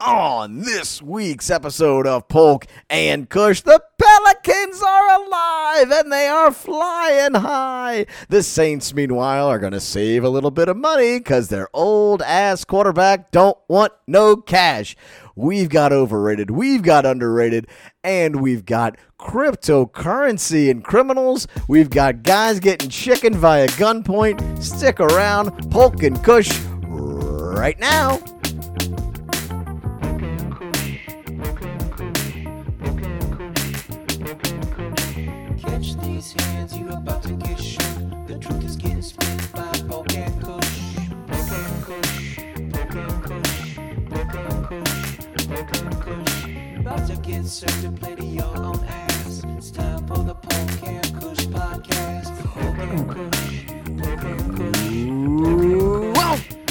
On this week's episode of Polk and Kush, the Pelicans are alive and they are flying high. The Saints, meanwhile, are going to save a little bit of money because their old ass quarterback don't want no cash. We've got overrated, we've got underrated, and we've got cryptocurrency and criminals. We've got guys getting chicken via gunpoint. Stick around, Polk and Kush, right now. These hands, you about to get shook. The truth is getting spit by Polk and Kush. Polk and Kush, Polk and Kush, Polk and Kush, Polk and Kush. About to get served to play to your own ass. It's time for the Polk and Kush podcast. Polk and Kush, Polk and Kush.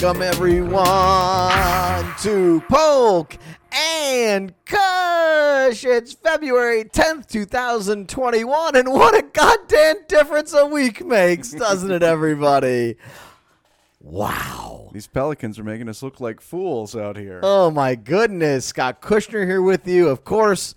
Welcome everyone to Polk and Kush. It's February 10th, 2021, and what a goddamn difference a week makes, doesn't it, everybody? Wow. These pelicans are making us look like fools out here. Oh my goodness. Scott Kushner here with you, of course,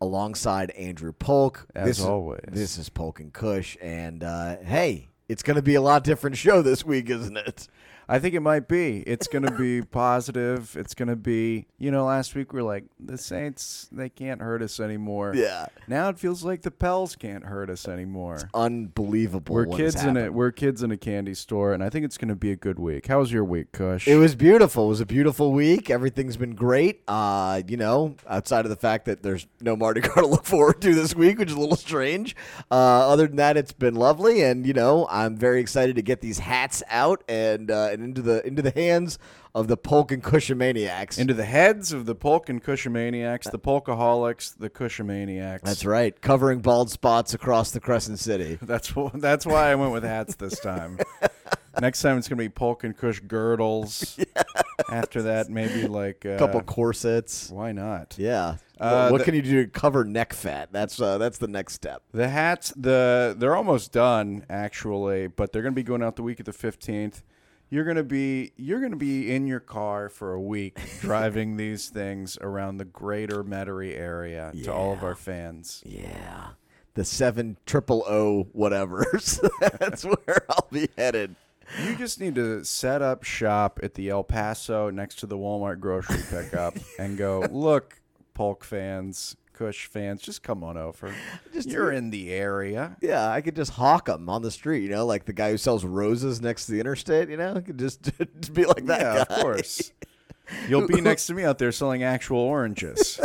alongside Andrew Polk. As This is- always. this is Polk and Kush, and uh, hey, it's going to be a lot different show this week, isn't it? I think it might be. It's going to be positive. It's going to be, you know, last week we are like, the Saints, they can't hurt us anymore. Yeah. Now it feels like the Pels can't hurt us anymore. Unbelievable. We're kids in it. We're kids in a candy store, and I think it's going to be a good week. How was your week, Kush? It was beautiful. It was a beautiful week. Everything's been great. Uh, you know, outside of the fact that there's no Mardi Gras to look forward to this week, which is a little strange. Uh, other than that, it's been lovely, and you know, I'm very excited to get these hats out and uh, and into the into the hands of the Polk and Cushmaniacs. into the heads of the Polk and Cushmaniacs, the Polkaholics, the Cushmaniacs. That's right, covering bald spots across the Crescent City. That's that's why I went with hats this time. Next time it's gonna be Polk and Kush girdles. After that, maybe like uh, A couple corsets. Why not? Yeah. Uh, what the- can you do to cover neck fat? That's uh, that's the next step. The hats, the they're almost done actually, but they're gonna be going out the week of the fifteenth. You're gonna be you're gonna be in your car for a week driving these things around the greater Metairie area to all of our fans. Yeah. The seven triple O whatever's. That's where I'll be headed. You just need to set up shop at the El Paso next to the Walmart grocery pickup and go, look, Polk fans, Kush fans, just come on over. Just- You're in the area. Yeah, I could just hawk them on the street, you know, like the guy who sells roses next to the interstate, you know? I could just, just be like that yeah, guy. of course. You'll be next to me out there selling actual oranges.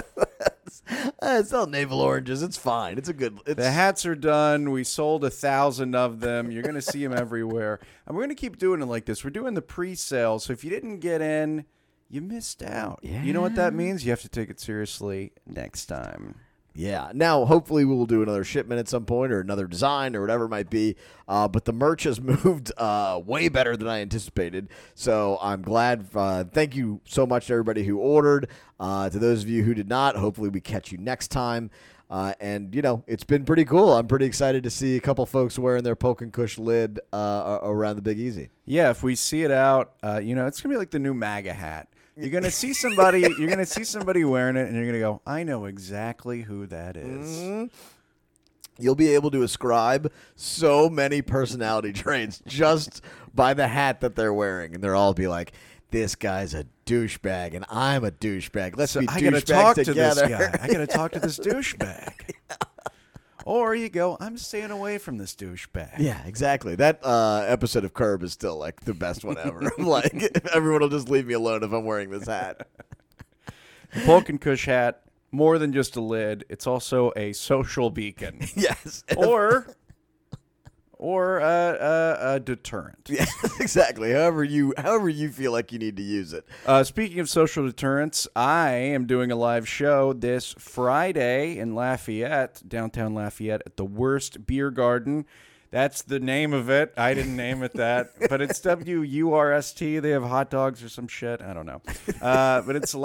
I sell navel oranges. It's fine. It's a good. It's, The hats are done. We sold a thousand of them. You're going to see them everywhere. And we're going to keep doing it like this. We're doing the pre sale. So if you didn't get in, you missed out. You know what that means? You have to take it seriously next time. Yeah. Now, hopefully, we will do another shipment at some point or another design or whatever it might be. Uh, but the merch has moved uh, way better than I anticipated. So I'm glad. Uh, thank you so much to everybody who ordered. Uh, to those of you who did not, hopefully, we catch you next time. Uh, and, you know, it's been pretty cool. I'm pretty excited to see a couple folks wearing their Polk and Kush lid uh, around the Big Easy. Yeah, if we see it out, uh, you know, it's gonna be like the new MAGA hat. You're gonna see somebody. you're gonna see somebody wearing it, and you're gonna go, "I know exactly who that is." Mm-hmm. You'll be able to ascribe so many personality traits just by the hat that they're wearing, and they'll all be like, "This guy's a douchebag, and I'm a douchebag. Let's So be I gotta douchebags talk to together." this guy. I gotta talk to this douchebag. Or you go, "I'm staying away from this douchebag." yeah, exactly. That uh, episode of Curb is still like the best one ever. I'm like, everyone will just leave me alone if I'm wearing this hat. And Kush hat, more than just a lid. It's also a social beacon, yes, or or a, a, a deterrent. yeah, exactly. However you, however you feel like you need to use it. Uh, speaking of social deterrents, I am doing a live show this Friday in Lafayette, downtown Lafayette, at the Wurst Biergarten. That's the name of it. I didn't name it that, but it's W U R S T. They have hot dogs or some shit. I don't know. Uh, but it's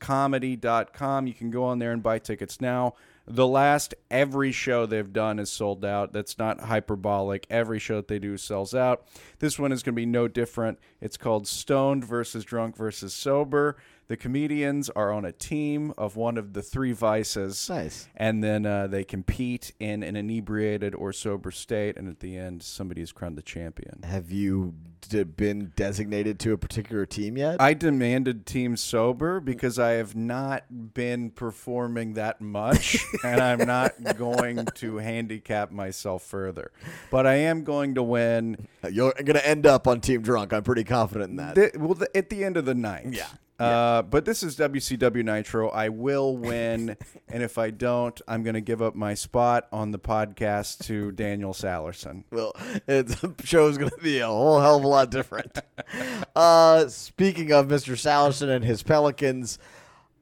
LafayetteComedy.com. You can go on there and buy tickets now. The last every show they've done is sold out. That's not hyperbolic. Every show that they do sells out. This one is going to be no different. It's called Stoned versus Drunk versus Sober. The comedians are on a team of one of the three vices. Nice. And then uh, they compete in an inebriated or sober state, and at the end, somebody is crowned the champion. Have you d- been designated to a particular team yet? I demanded team sober because I have not been performing that much, and I'm not going to handicap myself further. But I am going to win. You're going to end up on team drunk. I'm pretty confident in that. Th- well, th- at the end of the night. Yeah. Uh, but this is WCW Nitro. I will win, and if I don't, I'm going to give up my spot on the podcast to Daniel Salerson. well, it's, the show's going to be a whole hell of a lot different. uh, speaking of Mr. Salerson and his Pelicans,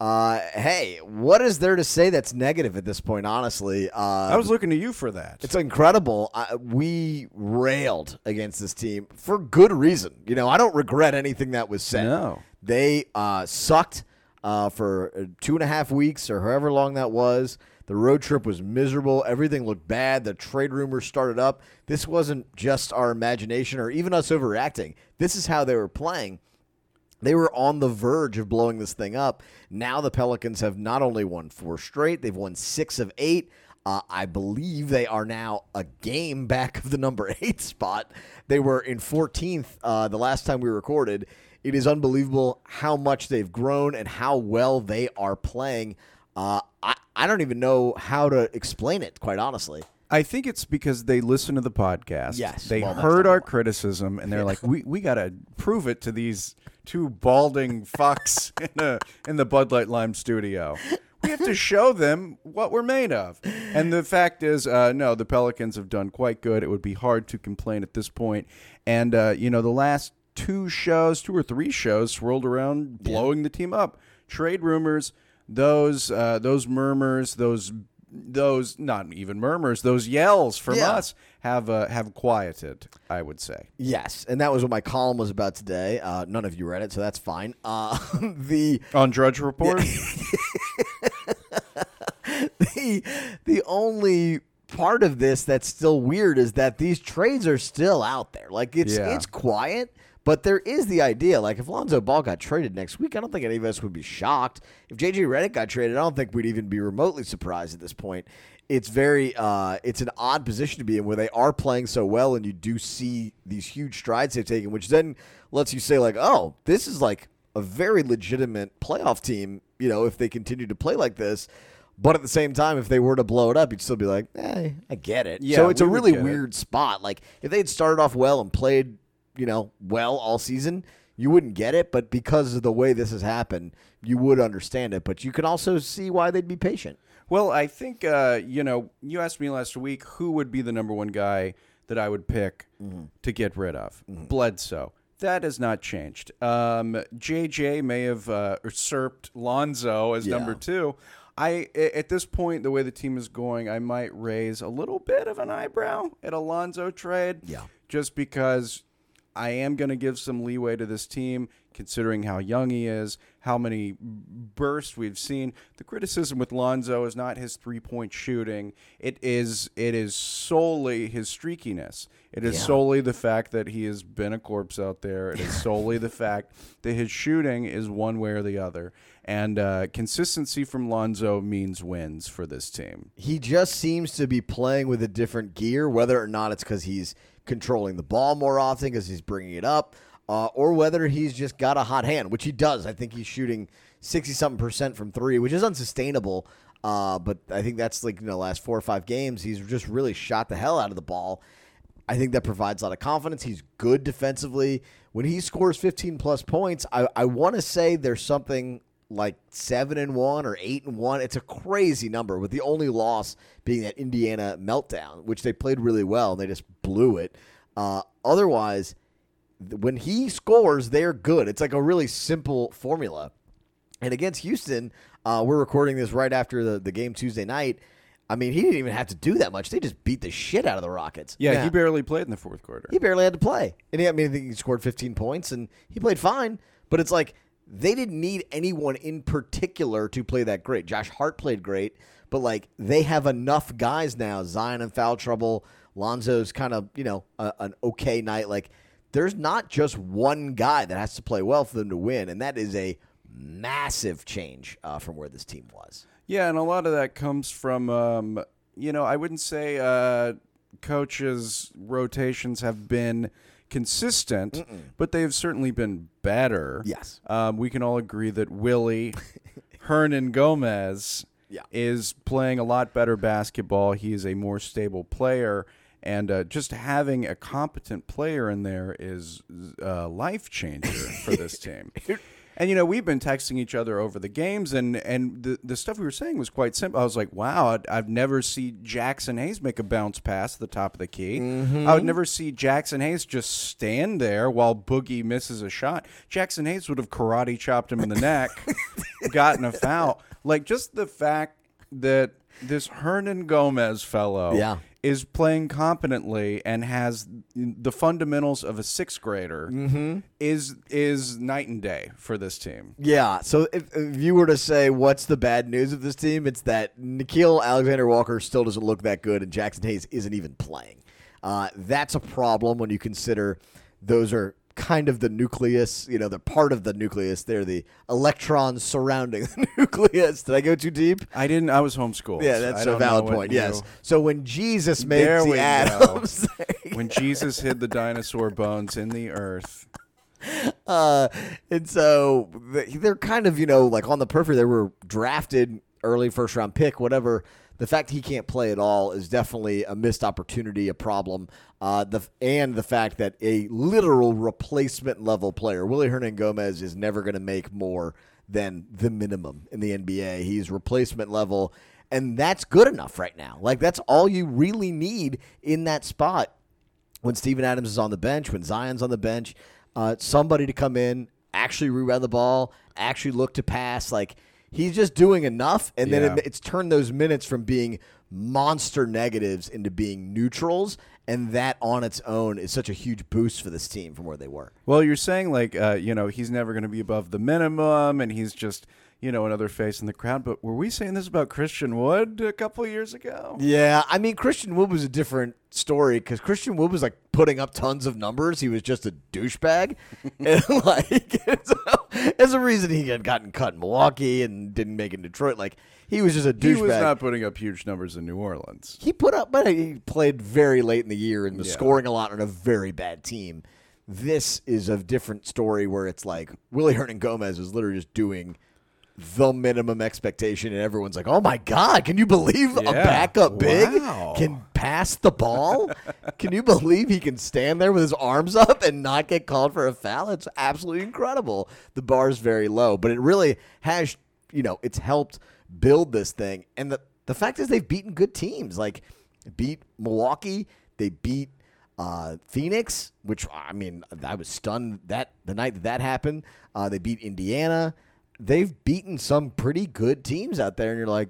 uh, hey, what is there to say that's negative at this point, honestly? Uh, I was looking to you for that. It's incredible. I, we railed against this team for good reason. You know, I don't regret anything that was said. No. They uh, sucked uh, for uh, two and a half weeks or however long that was. The road trip was miserable. Everything looked bad. The trade rumors started up. This wasn't just our imagination or even us overreacting. This is how they were playing. They were on the verge of blowing this thing up. Now the Pelicans have not only won four straight, they've won six of eight. Uh, I believe they are now a game back of the number eight spot. They were in 14th uh, the last time we recorded. It is unbelievable how much they've grown and how well they are playing. Uh, I, I don't even know how to explain it, quite honestly. I think it's because they listen to the podcast. Yes, They well, heard our criticism and they're like, we, we got to prove it to these two balding fucks in, a, in the Bud Light Lime studio. We have to show them what we're made of. And the fact is, uh, no, the Pelicans have done quite good. It would be hard to complain at this point. And, uh, you know, the last two shows, two or three shows, swirled around blowing the team up. Trade rumors, those uh, those murmurs, those those not even murmurs, those yells from Yeah. us have uh, have quieted. I would say. Yes, and that was what my column was about today. Uh, none of you read it, so that's fine. Uh, the On Drudge Report, the the only part of this that's still weird is that these trades are still out there. Like it's Yeah. it's quiet, but there is the idea. Like if Lonzo Ball got traded next week, I don't think any of us would be shocked. If JJ Redick got traded, I don't think we'd even be remotely surprised at this point. It's very uh, it's an odd position to be in where they are playing so well, and you do see these huge strides they've taken, which then lets you say like, oh, this is like a very legitimate playoff team. You know, if they continue to play like this. But at the same time, if they were to blow it up, you'd still be like, eh, I get it. Yeah, so it's a we would really get it. weird spot. Like if they had started off well and played, you know, well all season, you wouldn't get it. But because of the way this has happened, you would understand it. But you can also see why they'd be patient. well, I think uh, you know. You asked me last week who would be the number one guy that I would pick to get rid of. Bledsoe. That has not changed. Um, JJ may have uh, usurped Lonzo as Yeah. number two. I at this point, the way the team is going, I might raise a little bit of an eyebrow at Alonzo trade. Yeah. just because I am going to give some leeway to this team, considering how young he is, how many bursts we've seen. The criticism with Lonzo is not his three point shooting; it is it is solely his streakiness. It is Yeah. solely the fact that he has been a corpse out there. It is solely the fact that his shooting is one way or the other. And uh, consistency from Lonzo means wins for this team. He just seems to be playing with a different gear, whether or not it's because he's controlling the ball more often because he's bringing it up, uh, or whether he's just got a hot hand, which he does. I think he's shooting sixty something percent from three, which is unsustainable. Uh, but I think that's like you know last four or five games, he's just really shot the hell out of the ball. I think that provides a lot of confidence. He's good defensively. When he scores 15 plus points, I, I want to say there's something like seven and one or eight and one. It's a crazy number, with the only loss being that Indiana meltdown, which they played really well and they just blew it. Uh, otherwise, th- when he scores, they're good. It's like a really simple formula. And against Houston, uh, we're recording this right after the, the game Tuesday night. I mean, he didn't even have to do that much. They just beat the shit out of the Rockets. Yeah, he barely played in the fourth quarter. He barely had to play. And he, I mean, he scored 15 points and he played fine. But it's like they didn't need anyone in particular to play that great. Josh Hart played great, but like they have enough guys now. Zion in foul trouble. Lonzo's kind of, you know, a, an okay night. Like there's not just one guy that has to play well for them to win. And that is a massive change uh, from where this team was. Yeah, and a lot of that comes from, um, you know, I wouldn't say uh, coaches' rotations have been consistent, but they've certainly been better. Yes. Um, we can all agree that Willie Hernangomez Yeah. is playing a lot better basketball. He is a more stable player. And uh, just having a competent player in there is a life changer for this team. And you know, we've been texting each other over the games, and and the the stuff we were saying was quite simple. I was like, "Wow, I'd, I've never seen Jaxson Hayes make a bounce pass at the top of the key. I would never see Jaxson Hayes just stand there while Boogie misses a shot. Jaxson Hayes would have karate chopped him in the neck, gotten a foul. Like just the fact that this Hernangomez fellow, Yeah. is playing competently and has the fundamentals of a sixth grader is is night and day for this team. Yeah. So if, if you were to say what's the bad news of this team, it's that Nickeil Alexander-Walker still doesn't look that good, and Jaxson Hayes isn't even playing. Uh, that's a problem when you consider those are kind of the nucleus. You know, they're part of the nucleus. They're the electrons surrounding the nucleus. Did I go too deep? I didn't. I was homeschooled. Yeah, that's I a valid point. you- Yes. So when Jesus There the atoms, when Jesus hid the dinosaur bones in the earth. Uh, and so they're kind of, you know, like on the periphery. They were drafted early first round pick, whatever. The fact he can't play at all is definitely a missed opportunity, a problem. Uh, the and the fact that a literal replacement level player, Willy Hernangomez, is never going to make more than the minimum in the NBA. He's replacement level, and that's good enough right now. Like that's all you really need in that spot when Steven Adams is on the bench, when Zion's on the bench, uh, somebody to come in, actually rebound the ball, actually look to pass. Like he's just doing enough, and then Yeah. it, it's turned those minutes from being monster negatives into being neutrals, and that on its own is such a huge boost for this team from where they were. Well, you're saying like uh, you know he's never going to be above the minimum, and he's just you know another face in the crowd. But were we saying this about Christian Wood a couple of years ago? Yeah, I mean Christian Wood was a different story because Christian Wood was like putting up tons of numbers. He was just a douchebag, and like as a reason he had gotten cut in Milwaukee and didn't make it in Detroit. Like he was just a douchebag. He was not putting up huge numbers in New Orleans. He put up, but he played very late in the year and was Yeah. scoring a lot on a very bad team. This is a different story where it's like Willy Hernangomez is literally just doing the minimum expectation, and everyone's like, "Oh my god, can you believe a backup big Wow. can pass the ball? can you believe he can stand there with his arms up and not get called for a foul? It's absolutely incredible. The bar is very low, but it really has, you know, it's helped build this thing. And the the fact is, they've beaten good teams. Like beat Milwaukee, they beat uh, Phoenix, which I mean, I was stunned that the night that that happened. Uh, they beat Indiana. They've beaten some pretty good teams out there, and you're like,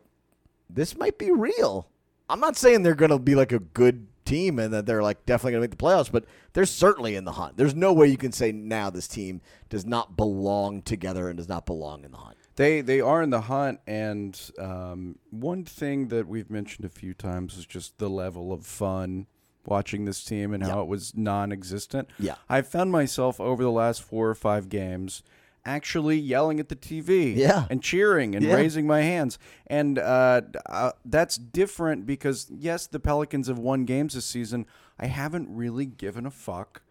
this might be real. I'm not saying they're going to be like a good team and that they're like definitely going to make the playoffs, but they're certainly in the hunt. There's no way you can say now this team does not belong together and does not belong in the hunt. They they are in the hunt, and um, one thing that we've mentioned a few times is just the level of fun watching this team and how Yeah. it was non-existent. Yeah. I found myself over the last four or five games actually yelling at the TV, Yeah. and cheering and Yeah. raising my hands, and uh, uh, that's different because yes, the Pelicans have won games this season. I haven't really given a fuck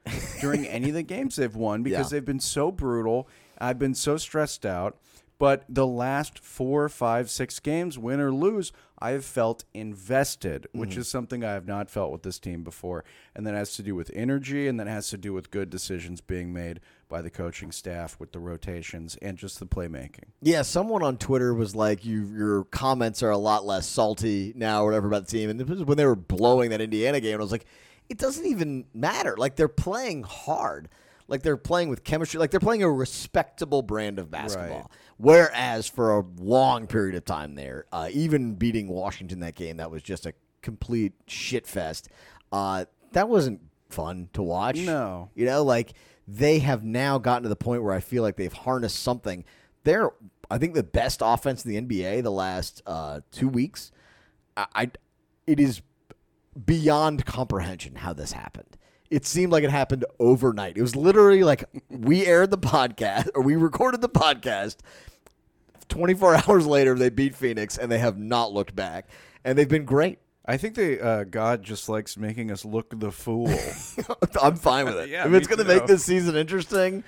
during any of the games they've won because Yeah. they've been so brutal. I've been so stressed out. But the last four, five, six games, win or lose, I have felt invested, which Mm-hmm. is something I have not felt with this team before. And that has to do with energy, and that has to do with good decisions being made by the coaching staff with the rotations and just the playmaking. Yeah, someone on Twitter was like, "You, your comments are a lot less salty now, or whatever about the team." And this was when they were blowing that Indiana game, and I was like, "It doesn't even matter. Like they're playing hard, like they're playing with chemistry, like they're playing a respectable brand of basketball." Right. Whereas for a long period of time there, uh, even beating Washington that game, that was just a complete shit fest. Uh, that wasn't fun to watch. No. You know, like they have now gotten to the point where I feel like they've harnessed something. They're, I think, the best offense in the NBA the last uh, two weeks. I, I, it is beyond comprehension how this happened. it seemed like it happened overnight. It was literally like we aired the podcast or we recorded the podcast. 24 hours later, they beat Phoenix and they have not looked back. And they've been great. I think they uh, God just likes making us look the fool. I'm fine with it. Yeah, if it's going to make this season interesting,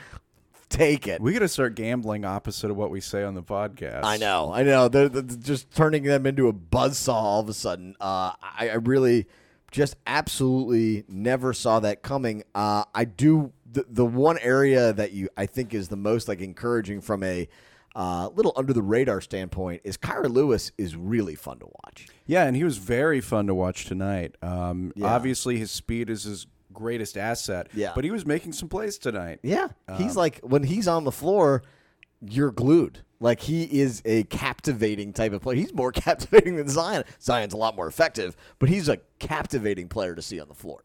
take it. we got to start gambling opposite of what we say on the podcast. I know, I know. They're, they're just turning them into a buzzsaw all of a sudden. Uh, I, I really just absolutely never saw that coming. Uh, I do the the one area that you I think is the most like encouraging from a uh, little under the radar standpoint is Kira Lewis is really fun to watch. Yeah, and he was very fun to watch tonight. Um, Yeah. Obviously, his speed is his greatest asset. Yeah. but he was making some plays tonight. Yeah, he's like when he's on the floor, you're glued. Like he is a captivating type of player. He's more captivating than Zion. Zion's a lot more effective, but he's a captivating player to see on the floor.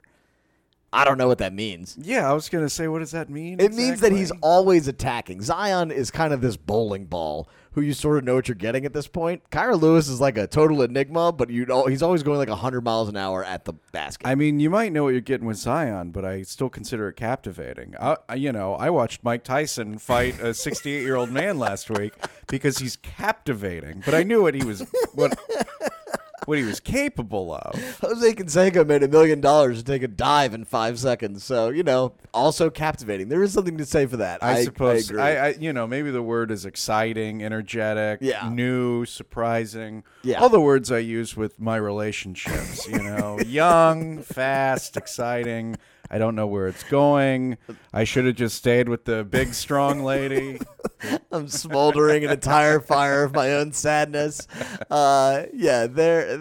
I don't know what that means. Yeah, I was gonna say, what does that mean? It means that he's always attacking. Zion is kind of this bowling ball who you sort of know what you're getting at this point. Kira Lewis is like a total enigma, but you know he's always going like 100 miles an hour at the basket. I mean, you might know what you're getting with Zion, but I still consider it captivating. I- you know, I watched Mike Tyson fight a 68 year old man last week because he's captivating. But I knew what he was what what he was capable of. Jose Canseco made a million dollars to take a dive in five seconds. So, you know, also captivating. There is something to say for that. I, suppose agree. I, I, you know, maybe the word is exciting, energetic, Yeah. new, surprising. Yeah. All the words I use with my relationships, you know, young, fast, exciting. I don't know where it's going. I should have just stayed with the big, strong lady. I'm smoldering an entire fire of my own sadness. Uh, yeah, they're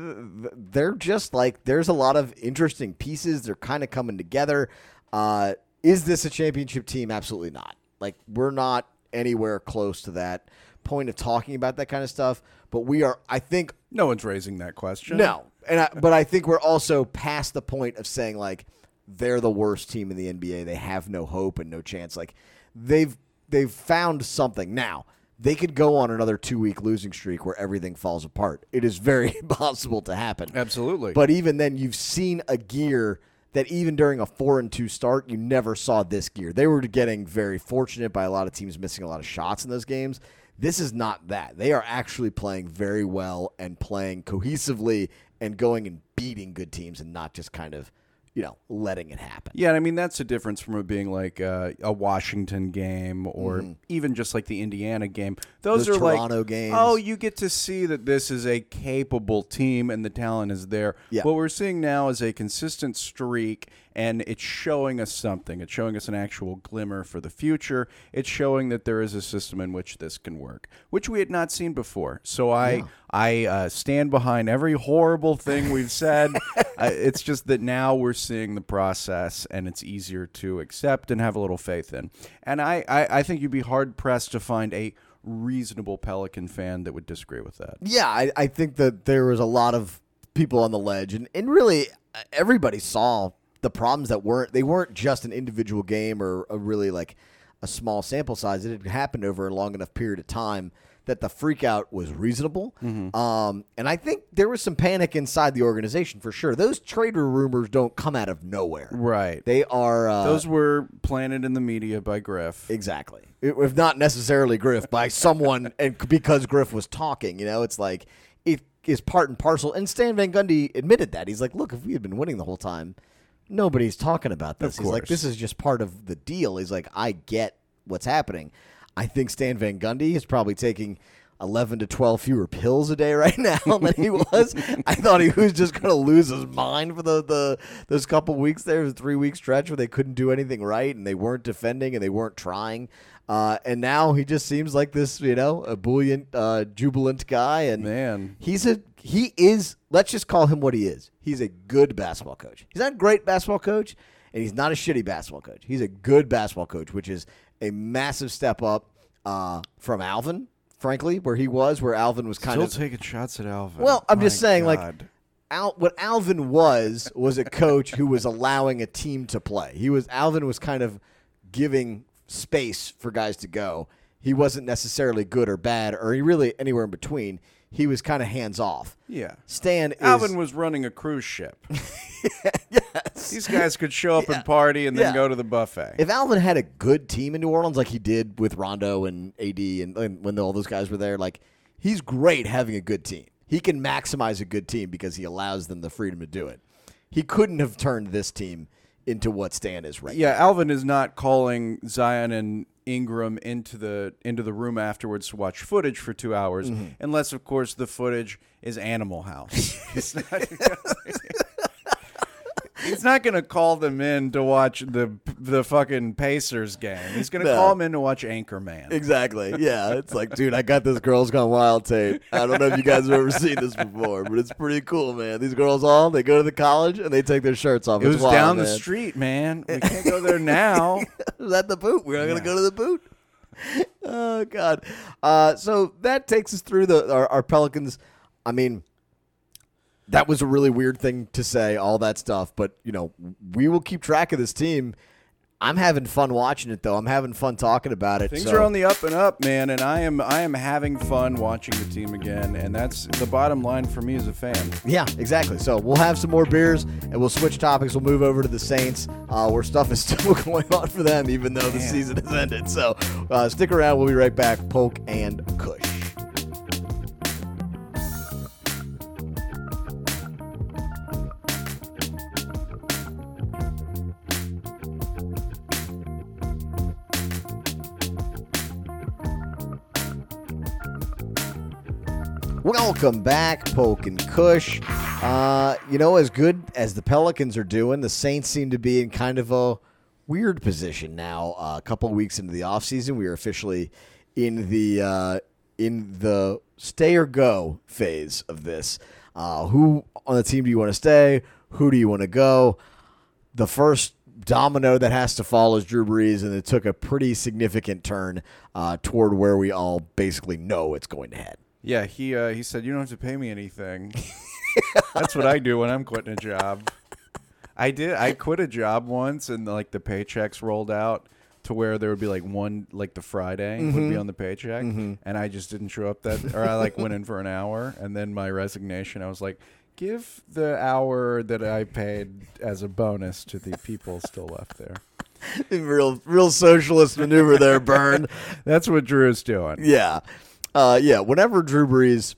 they're just like there's a lot of interesting pieces. They're kind of coming together. Uh, is this a championship team? Absolutely not. Like we're not anywhere close to that point of talking about that kind of stuff. But we are. I think No one's raising that question. No, and I, but I think we're also past the point of saying like they're the worst team in the NBA. They have no hope and no chance. Like they've they've found something now. They could go on another two week losing streak where everything falls apart. It is very possible to happen. Absolutely. But even then, you've seen a gear that even during a four and two start, you never saw this gear. They were getting very fortunate by a lot of teams missing a lot of shots in those games. This is not that. They are actually playing very well and playing cohesively and going and beating good teams and not just kind of, you know, letting it happen. Yeah, I mean that's a difference from it being like uh, a Washington game or even just like the Indiana game. Those, Mm-hmm. Those are Toronto like games. Oh, you get to see that this is a capable team and the talent is there. Yeah. What we're seeing now is a consistent streak, and it's showing us something. It's showing us an actual glimmer for the future. It's showing that there is a system in which this can work, which we had not seen before. So I I uh, stand behind every horrible thing we've said. uh, it's just that now we're seeing the process, and it's easier to accept and have a little faith in. And I I, I think you'd be hard pressed to find a reasonable Pelican fan that would disagree with that. Yeah, I, I think that there was a lot of people on the ledge, and, and really uh, everybody saw the problems that weren't they weren't just an individual game or a really like a small sample size. It had happened over a long enough period of time that the freak out was reasonable. Um, and I think there was some panic inside the organization for sure. Those trader rumors don't come out of nowhere. Right. They are uh, Those were planted in the media by Griff. Exactly. If not necessarily Griff, by someone, and because Griff was talking, you know, it's like it is part and parcel. And Stan Van Gundy admitted that. He's like, look, if we had been winning the whole time, nobody's talking about this. He's like, this is just part of the deal. He's like, I get what's happening. I think Stan Van Gundy is probably taking 11 to 12 fewer pills a day right now than he was. I thought he was just going to lose his mind for the, the those couple weeks there, the three week stretch where they couldn't do anything right and they weren't defending and they weren't trying. Uh, and now he just seems like this, you know, a buoyant, uh, jubilant guy. And Man. he's a he is. Let's just call him what he is. He's a good basketball coach. He's not a great basketball coach, and he's not a shitty basketball coach. He's a good basketball coach, which is a massive step up uh, from Alvin. Frankly, where he was, where Alvin was kind Still of taking shots at Alvin. well, I'm just My saying, like, God. Al, what Alvin was was a coach who was allowing a team to play. He was Alvin was kind of giving space for guys to go. He wasn't necessarily good or bad, or he really anywhere in between. He was kind of hands off. Yeah. Stan is Alvin was running a cruise ship. yes. These guys could show up Yeah. and party and then Yeah. go to the buffet. If Alvin had a good team in New Orleans, like he did with Rondo and AD, and, and when all those guys were there, like he's great having a good team. He can maximize a good team because he allows them the freedom to do it. He couldn't have turned this team into what Stan is right yeah, Alvin is not calling Zion and Ingram into the into the room afterwards to watch footage for two hours, Mm-hmm. unless of course the footage is Animal House. He's not, going to call them in to watch the the fucking Pacers game. He's going to No. call them in to watch Anchorman. Exactly. Yeah. It's like, dude, I got this Girls Gone Wild tape. I don't know if you guys have ever seen this before, but it's pretty cool, man. These girls all they go to the college and they take their shirts off. It It's was wild, down the street, man. We can't go there now. Is that the boot. We're not Yeah. to go to the boot. Oh God. Uh, so that takes us through the our, our Pelicans. I mean, that was a really weird thing to say. All that stuff, but you know, we will keep track of this team. I'm having fun watching it, though. I'm having fun talking about it. Things so- are on the up and up, man, and I am I am having fun watching the team again, and that's the bottom line for me as a fan. Yeah, exactly. So we'll have some more beers and we'll switch topics. We'll move over to the Saints, uh, where stuff is still going on for them, even though the season has ended. So uh, stick around. We'll be right back. Polk and Kush. Welcome back, Polk and Kush. Uh, you know, as good as the Pelicans are doing, the Saints seem to be in kind of a weird position now. Uh, a couple weeks into the offseason, we are officially in the uh, in the stay or go phase of this. Uh, who on the team do you want to stay? Who do you want to go? The first domino that has to fall is Drew Brees, and it took a pretty significant turn uh, toward where we all basically know it's going to head. Yeah, he uh, he said you don't have to pay me anything. that's what I do when I'm quitting a job. I did. I quit a job once, and like the paychecks rolled out to where there would be like one, like the Friday would Mm-hmm. be on the paycheck, and I just didn't show up that, or I like went in for an hour, and then my resignation, I was like, give the hour that I paid as a bonus to the people still left there. real real socialist maneuver there, Burn. That's what Drew is doing. yeah, uh, yeah. Whenever Drew Brees,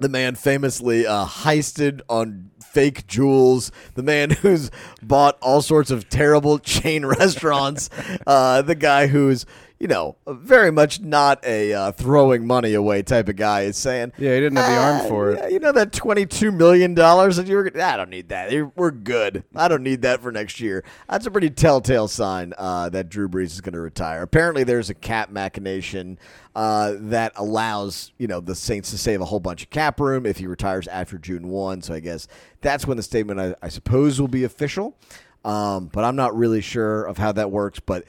the man famously uh, heisted on fake jewels, the man who's bought all sorts of terrible chain restaurants, uh, the guy who's you know very much not a uh, throwing money away type of guy, is saying. Yeah, he didn't have the arm "Ah, for yeah, it. you know that twenty-two million dollars that you're. I don't need that. We're good. I don't need that for next year. That's a pretty telltale sign uh, that Drew Brees is going to retire. Apparently, there's a cap machination uh, that allows you know the Saints to save a whole bunch of cap room if he retires after June one. So I guess that's when the statement I, I suppose will be official. Um, but I'm not really sure of how that works. But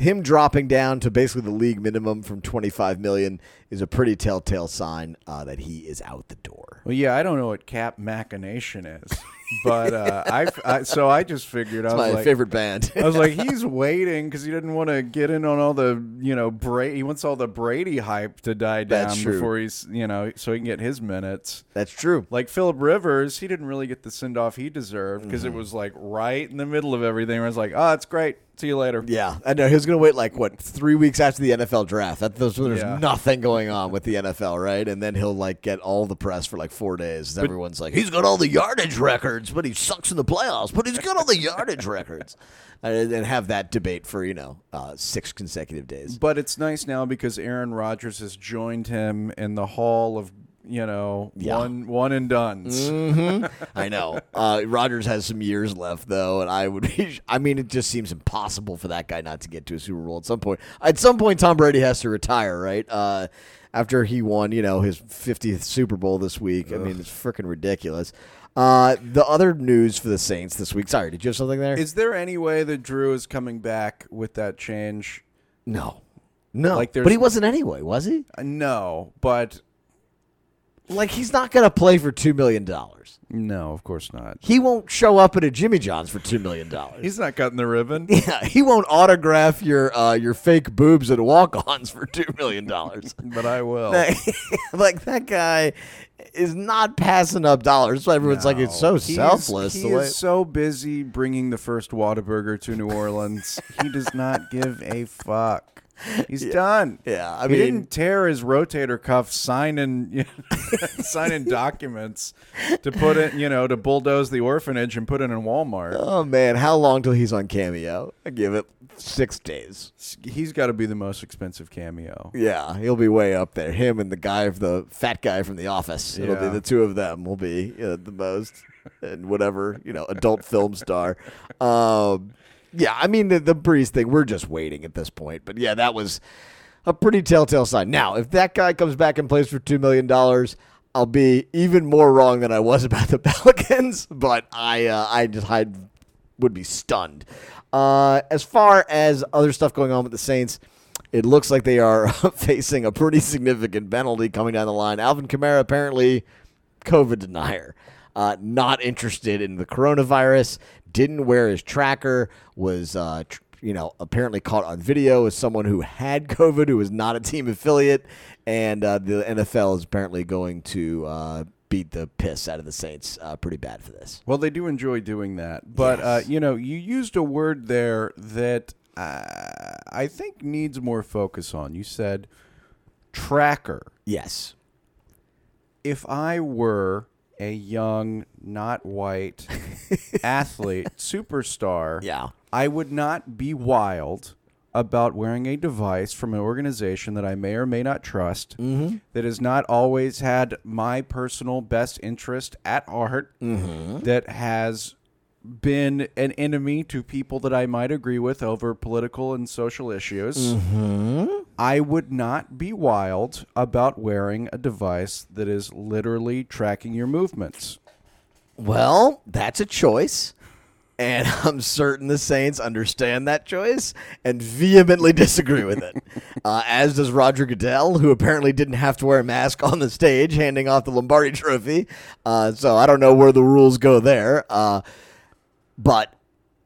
him dropping down to basically the league minimum from 25 million is a pretty telltale sign uh, that he is out the door. Well, yeah, I don't know what cap machination is, but uh, I, I so I just figured I was my like, favorite band. I was like, he's waiting because he didn't want to get in on all the, you know, Brady. He wants all the Brady hype to die down before he's, you know, so he can get his minutes. That's true. Like Philip Rivers, he didn't really get the send off he deserved because Mm-hmm. it was like right in the middle of everything. Where I was like, oh, it's great. See you later. Yeah, I know. He was going to wait like what three weeks after the NFL draft. That there's, there's Yeah. nothing going on with the NFL, right? And then he'll like get all the press for like four days. Everyone's like, he's got all the yardage records, but he sucks in the playoffs. But he's got all the yardage records, and, and have that debate for you know uh, six consecutive days. But it's nice now because Aaron Rodgers has joined him in the hall of, you know, Yeah. one one and duns. I know. Uh, Rodgers has some years left, though, and I would. Be, I mean, it just seems impossible for that guy not to get to a Super Bowl at some point. At some point, Tom Brady has to retire, right? Uh, after he won, you know, his 50th Super Bowl this week. I mean, it's freaking ridiculous. Uh, the other news for the Saints this week. Sorry, did you have something there? Is there any way that Drew is coming back with that change? no, no. Like, but he wasn't anyway, was he? Uh, No, but Like he's not going to play for two million dollars. No, of course not. He won't show up at a Jimmy John's for two million dollars. He's not cutting the ribbon. Yeah, he won't autograph your uh, your fake boobs and walk-ons for two million dollars. but I will. like that guy is not passing up dollars. So everyone's like, it's so No. He's- selfless. He is so busy bringing the first Whataburger to New Orleans. he does not give a fuck. He's done. yeah, I he mean, didn't tear his rotator cuff signing signing documents to put it, you know, to bulldoze the orphanage and put it in Walmart. oh man, how long till he's on Cameo? I give it six days. He's got to be the most expensive cameo. Yeah, he'll be way up there. Him and the guy, the fat guy from The Office. It'll be the two of them will be uh, the most, and whatever you know, adult film star. Um, yeah, I mean the the Brees thing. We're just waiting at this point, but yeah, that was a pretty telltale sign. Now, if that guy comes back and plays for two million dollars. I'll be even more wrong than I was about the Pelicans, but I uh, I just I would be stunned. Uh, as far as other stuff going on with the Saints, it looks like they are facing a pretty significant penalty coming down the line. Alvin Kamara apparently COVID denier, uh, not interested in the coronavirus, didn't wear his tracker, was uh, tr- you know apparently caught on video as someone who had COVID, who was not a team affiliate, and uh, the NFL is apparently going to. Uh, Beat the piss out of the Saints uh, pretty bad for this. Well, they do enjoy doing that. But, uh, you know, you used a word there that uh, I think needs more focus on. You said tracker. Yes. If I were a young, not white athlete, superstar, Yeah. I would not be wild about wearing a device from an organization that I may or may not trust, mm-hmm. that has not always had my personal best interest at heart, mm-hmm. that has been an enemy to people that I might agree with over political and social issues. I would not be wild about wearing a device that is literally tracking your movements. Well, that's a choice. And I'm certain the Saints understand that choice and vehemently disagree with it. Uh, as does Roger Goodell, who apparently didn't have to wear a mask on the stage handing off the Lombardi trophy. Uh, so I don't know where the rules go there. Uh, but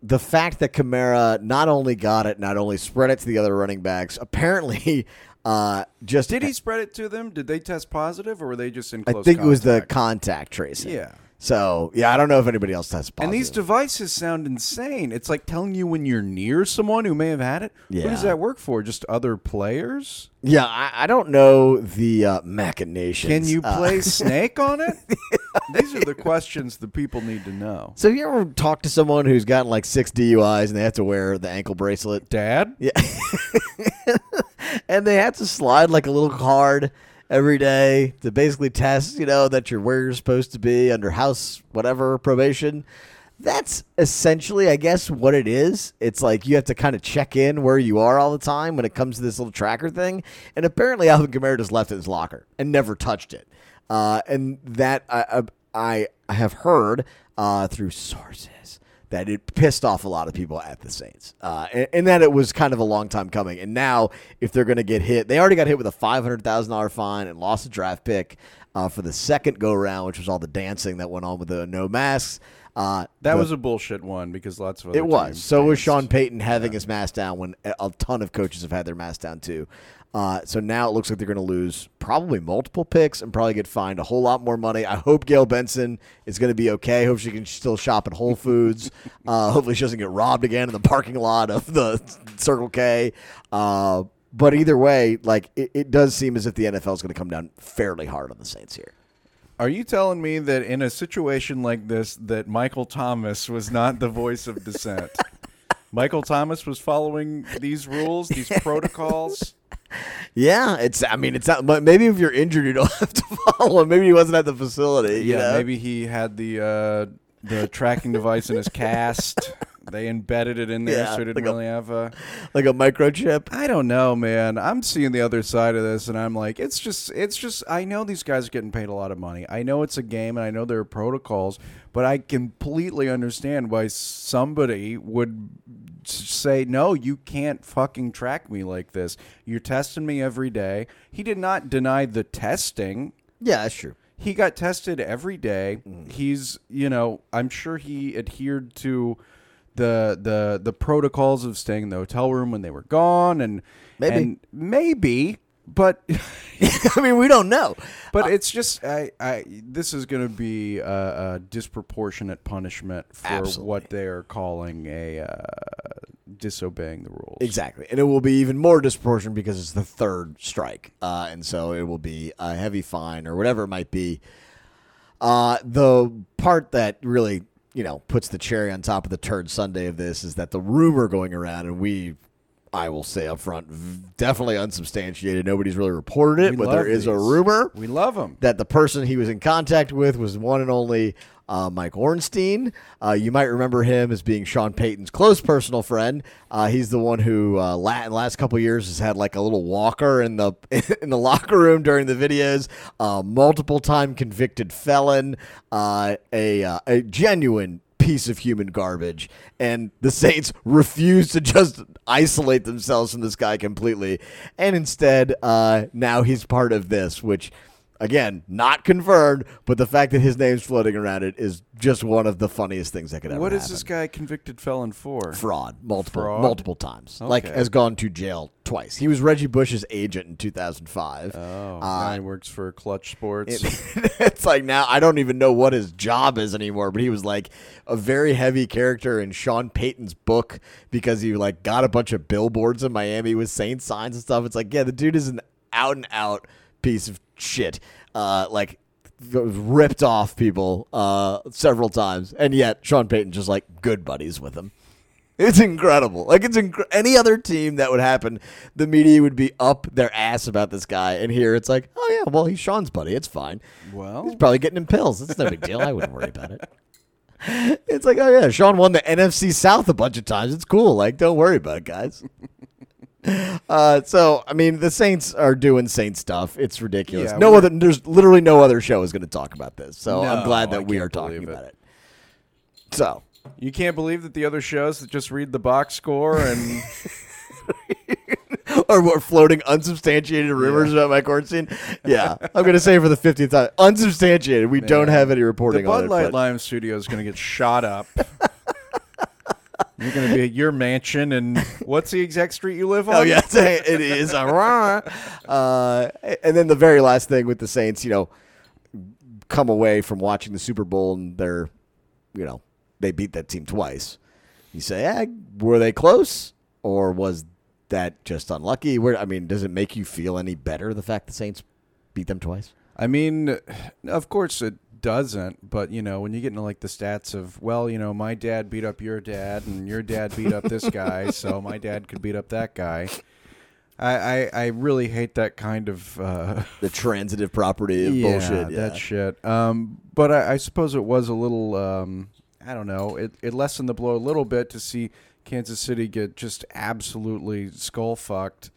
the fact that Kamara not only got it, not only spread it to the other running backs, apparently uh, just Did he spread it to them? Did they test positive or were they just in I think it was the contact? contact tracing. Yeah. So yeah, I don't know if anybody else tests positive. And these devices sound insane. It's like telling you when you're near someone who may have had it. Yeah. Who does that work for? Just other players? Yeah, I, I don't know the uh, machinations. Can you Uh, play Snake on it? These are the questions that people need to know. so have you ever talked to someone who's gotten like six DUIs and they have to wear the ankle bracelet? Dad? Yeah, and they have to slide like a little card every day to basically test, you know, that you're where you're supposed to be under house whatever probation. That's essentially, I guess, what it is. It's like you have to kind of check in where you are all the time when it comes to this little tracker thing. And apparently, Alvin Kamara just left it in his locker and never touched it. Uh, and that I, I I have heard uh, through sources that it pissed off a lot of people at the Saints, uh, and, and that it was kind of a long time coming. And now, if they're going to get hit, they already got hit with a five hundred thousand dollar fine and lost a draft pick uh, for the second go round, which was all the dancing that went on with the no masks. Uh, That the- was a bullshit one because lots of other it was. So was. Sean Payton having his mask down when a a ton of coaches have had their mask down too. Uh, so now it looks like they're going to lose probably multiple picks and probably get fined a whole lot more money. I hope Gayle Benson is going to be okay. Hope she can still shop at Whole Foods. uh, hopefully she doesn't get robbed again in the parking lot of the Circle K. Uh, but either way, like it, it does seem as if the NFL is going to come down fairly hard on the Saints here. Are you telling me that in a situation like this that Michael Thomas was not the voice of dissent? Michael Thomas was following these rules, these protocols. Yeah, it's. I mean, it's not. But maybe if you're injured, you don't have to follow. him. Maybe he wasn't at the facility. you Yeah, know? maybe he had the uh, the tracking device in his cast. They embedded it in there, Yeah, so he didn't like a- really have a. like a microchip. I don't know, man. I'm seeing the other side of this, and I'm like, it's just, it's just. I know these guys are getting paid a lot of money. I know it's a game, and I know there are protocols, but I completely understand why somebody would say, no, you can't fucking track me like this. You're testing me every day. He did not deny the testing. Yeah, that's true. he got tested every day. Mm. He's, you know, I'm sure he adhered to the the the protocols of staying in the hotel room when they were gone, and Maybe. and maybe, but I mean, we don't know. but it's just I I this is going to be a, a disproportionate punishment for Absolutely. what they are calling a uh, disobeying the rules. Exactly. And it will be even more disproportionate because it's the third strike. Uh, and so it will be a heavy fine or whatever it might be. Uh, the part that really, you know, puts the cherry on top of the turd Sunday of this is that the rumor going around, and we, I will say up front, definitely unsubstantiated. Nobody's really reported it, We but there is is a rumor We love them. that the person he was in contact with was one and only uh, Mike Ornstein. Uh, you might remember him as being Sean Payton's close personal friend. Uh, he's the one who, uh, la- the last couple years, has had like a little walker in the in the locker room during the videos. Uh, multiple time convicted felon, uh, a uh, a genuine piece of human garbage. And the Saints refuse to just isolate themselves from this guy completely. And instead, uh, now he's part of this, which, again, not confirmed, but the fact that his name's floating around it is just one of the funniest things that could ever What is happen. this guy convicted felon for? Fraud, multiple, Fraud? multiple times. Like has gone to jail twice. He was Reggie Bush's agent in 2005. Oh, Uh, works for Clutch Sports. it's like now I don't even know what his job is anymore, but he was like a very heavy character in Sean Payton's book because he like got a bunch of billboards in Miami with Saint signs and stuff. It's like, yeah, the dude is an out and out piece of shit. Uh, like ripped off people uh, several times, and yet Sean Payton just like good buddies with him. It's incredible. Like it's inc- any other team that would happen, the media would be up their ass about this guy, and here it's like, oh yeah, well he's Sean's buddy. It's fine. well, He's probably getting him pills. It's no big deal. I wouldn't worry about it. It's like, oh yeah, Sean won the NFC South a bunch of times. It's cool. Like, don't worry about it, guys. Uh, so I mean, the Saints are doing Saint stuff. It's ridiculous. Yeah, no other, there's literally no other show is going to talk about this. So I'm No, glad I that we are talking it. about it. So you can't believe that the other shows that just read the box score and or we're floating unsubstantiated rumors about my court scene. Yeah, I'm going to say for the 50th time, unsubstantiated. We don't have any the reporting Bud on it. Light but- Lime studio is going to get shot up. You're going to be at your mansion, and what's the exact street you live on? Oh yeah, it is. Uh, and then the very last thing with the Saints, you know, come away from watching the Super Bowl and they're, you know, they beat that team twice. You say, eh, were they close, or was that just unlucky? Where I mean, does it make you feel any better the fact the Saints beat them twice? I mean, of course it doesn't, but you know, when you get into like the stats of, well, you know, my dad beat up your dad, and your dad beat up this guy, so my dad could beat up that guy. I, I, I really hate that kind of uh, The transitive property of yeah, bullshit. Yeah. that shit. Um, but I, I suppose it was a little. Um, I don't know. It it lessened the blow a little bit to see Kansas City get just absolutely skull fucked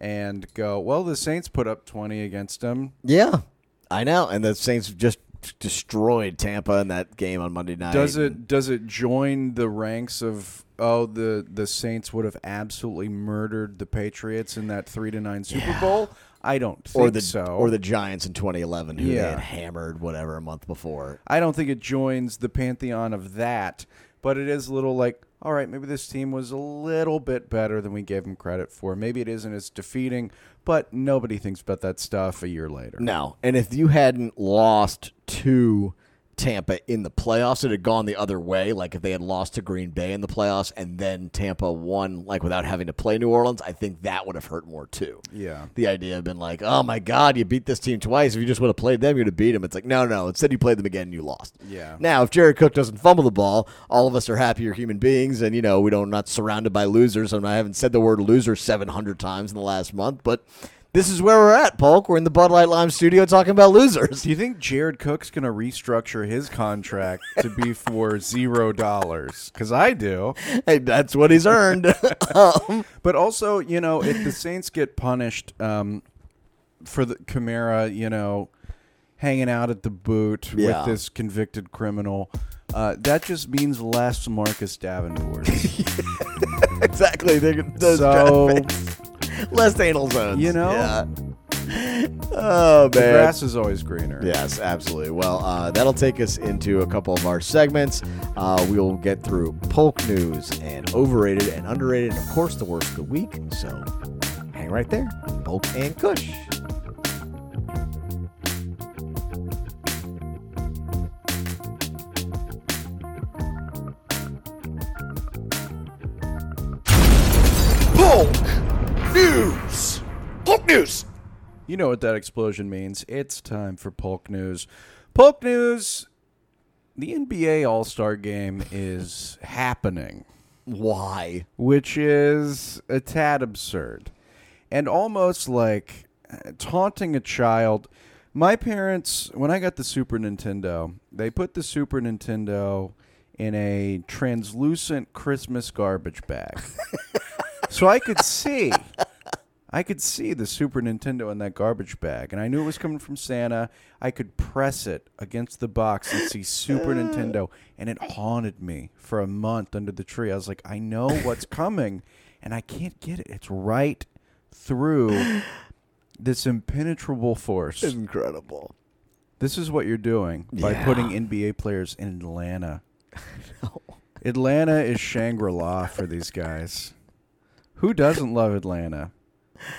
and go. Well, the Saints put up twenty against them. yeah, I know. And the Saints just destroyed Tampa in that game on Monday night. Does it does it join the ranks of oh the the Saints would have absolutely murdered the Patriots in that three to nine Super Yeah. Bowl? I don't think or the so. or the Giants in 2011 who they had hammered whatever a month before. I don't think it joins the pantheon of that, but it is a little like, all right, maybe this team was a little bit better than we gave them credit for. Maybe it isn't as defeating, but nobody thinks about that stuff a year later. No, and if you hadn't lost to Tampa in the playoffs, it had gone the other way. Like if they had lost to Green Bay in the playoffs and then Tampa won, like without having to play New Orleans, I think that would have hurt more too. Yeah. The idea of been like, oh my God, you beat this team twice. If you just would have played them, you'd have beat them. It's like, no, no. Instead, you played them again and you lost. Yeah. Now, if Jared Cook doesn't fumble the ball, all of us are happier human beings, and you know we don't not surrounded by losers. And I haven't said the word loser seven hundred times in the last month, but this is where we're at, Polk. We're in the Bud Light Lime studio talking about losers. Do you think Jared Cook's going to restructure his contract to be for zero dollars? Because I do. Hey, that's what he's earned. um, But also, you know, if the Saints get punished um, for the Kamara, you know, hanging out at the boot Yeah. with this convicted criminal, uh, that just means less Marcus Davenport. exactly. They're, so, less anal zones. You know? Yeah. Oh The grass is always greener. Yes, absolutely. Well, uh, that'll take us into a couple of our segments. Uh, we'll get through Polk news and overrated and underrated, and of course, the worst of the week. So hang right there. Polk and Kush. You know what that explosion means. It's time for Polk News. Polk News. The NBA All Star game is happening, Why? which is a tad absurd and almost like uh, taunting a child. My parents, when I got the Super Nintendo, they put the Super Nintendo in a translucent Christmas garbage bag. so I could see. I could see the Super Nintendo in that garbage bag, and I knew it was coming from Santa. I could press it against the box and see Super uh. Nintendo, and it haunted me for a month under the tree. I was like, I know what's coming, and I can't get it. It's right through this impenetrable force. Incredible. This is what you're doing by Yeah. putting NBA players in Atlanta. Atlanta is Shangri La for these guys. Who doesn't love Atlanta?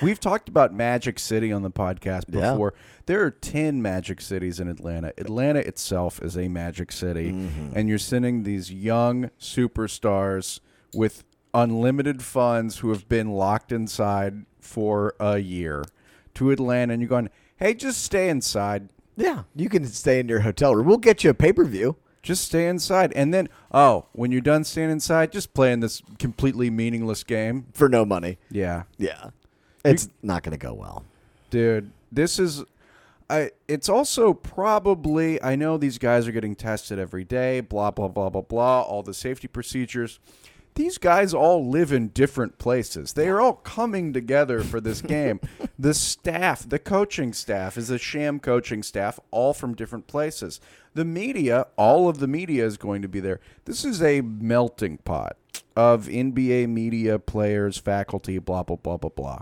We've talked about Magic City on the podcast Yeah. before. There are 10 Magic Cities in Atlanta. Atlanta itself is a Magic City. Mm-hmm. And you're sending these young superstars with unlimited funds who have been locked inside for a year to Atlanta. And you're going, hey, just stay inside. Yeah, you can stay in your hotel room. We'll get you a pay per view. Just stay inside. And then, oh, when you're done staying inside, just playing this completely meaningless game. for no money. Yeah. Yeah, it's not going to go well. Dude, this is I it's also probably I know these guys are getting tested every day, blah blah blah blah blah, all the safety procedures. These guys all live in different places. They are all coming together for this game. the staff, the coaching staff is a sham coaching staff, all from different places. The media, all of the media is going to be there. This is a melting pot of NBA media, players, faculty, blah blah blah blah blah.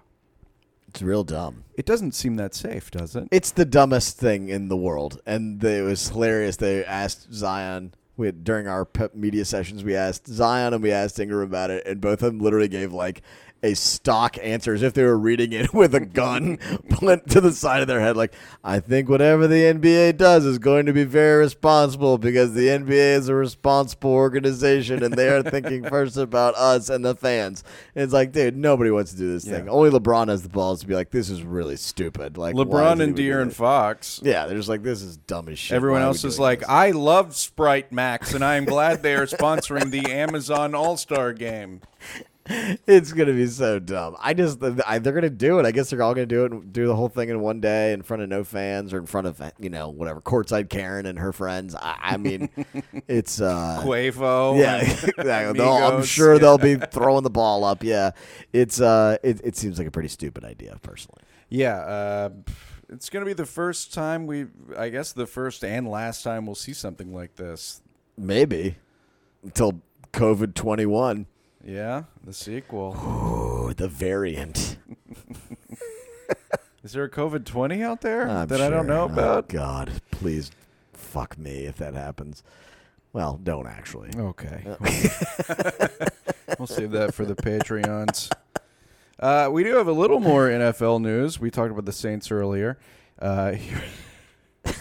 It's real dumb. It doesn't seem that safe, does it? It's the dumbest thing in the world, and they, it was hilarious. They asked Zion. We had, during our pep media sessions, we asked Zion and we asked Ingram about it, and both of them literally gave like a stock answer as if they were reading it with a gun put to the side of their head. Like, I think whatever the NBA does is going to be very responsible because the NBA is a responsible organization and they are thinking first about us and the fans. And it's like, dude, nobody wants to do this thing. Only LeBron has the balls to be like, this is really stupid. Like, LeBron and De'Aaron? Fox. Yeah, they're just like, this is dumb as shit. Everyone else is like, this? I love Sprite Max, and I am glad they are sponsoring the Amazon All Star Game. it's gonna be so dumb. I just, I, they're gonna do it. I guess they're all gonna do it, and do the whole thing in one day in front of no fans or in front of you know whatever courtside Karen and her friends. I, I mean, it's uh, Quavo. yeah, exactly. I'm sure they'll be throwing the ball up. Yeah, it's uh, it, it seems like a pretty stupid idea, personally. Yeah, uh, it's going to be the first time we, I guess, the first and last time we'll see something like this. Maybe until COVID twenty one. Yeah, the sequel. Oh, the variant. Is there a COVID 20 out there I'm that I don't sure. know Oh, about? God, please fuck me if that happens. Well, don't actually. Okay. we'll save that for the Patreons. Uh, we do have a little more NFL news. We talked about the Saints earlier. Uh,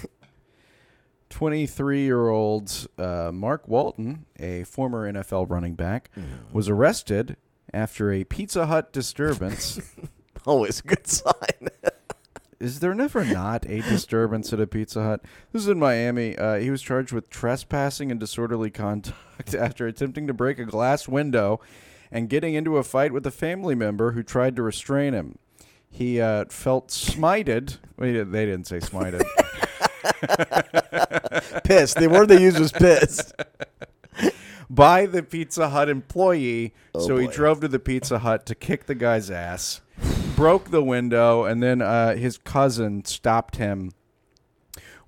23 year old uh, Mark Walton, a former NFL running back, was arrested after a Pizza Hut disturbance. Always a good sign. Is there never not a disturbance at a Pizza Hut? This is in Miami. Uh, he was charged with trespassing and disorderly conduct after attempting to break a glass window and getting into a fight with a family member who tried to restrain him. He uh, felt smited. Wait, they didn't say smited. pissed. The word they used was pissed. by the Pizza Hut employee. Oh, so he boy. drove to the Pizza Hut to kick the guy's ass, broke the window, and then uh, his cousin stopped him.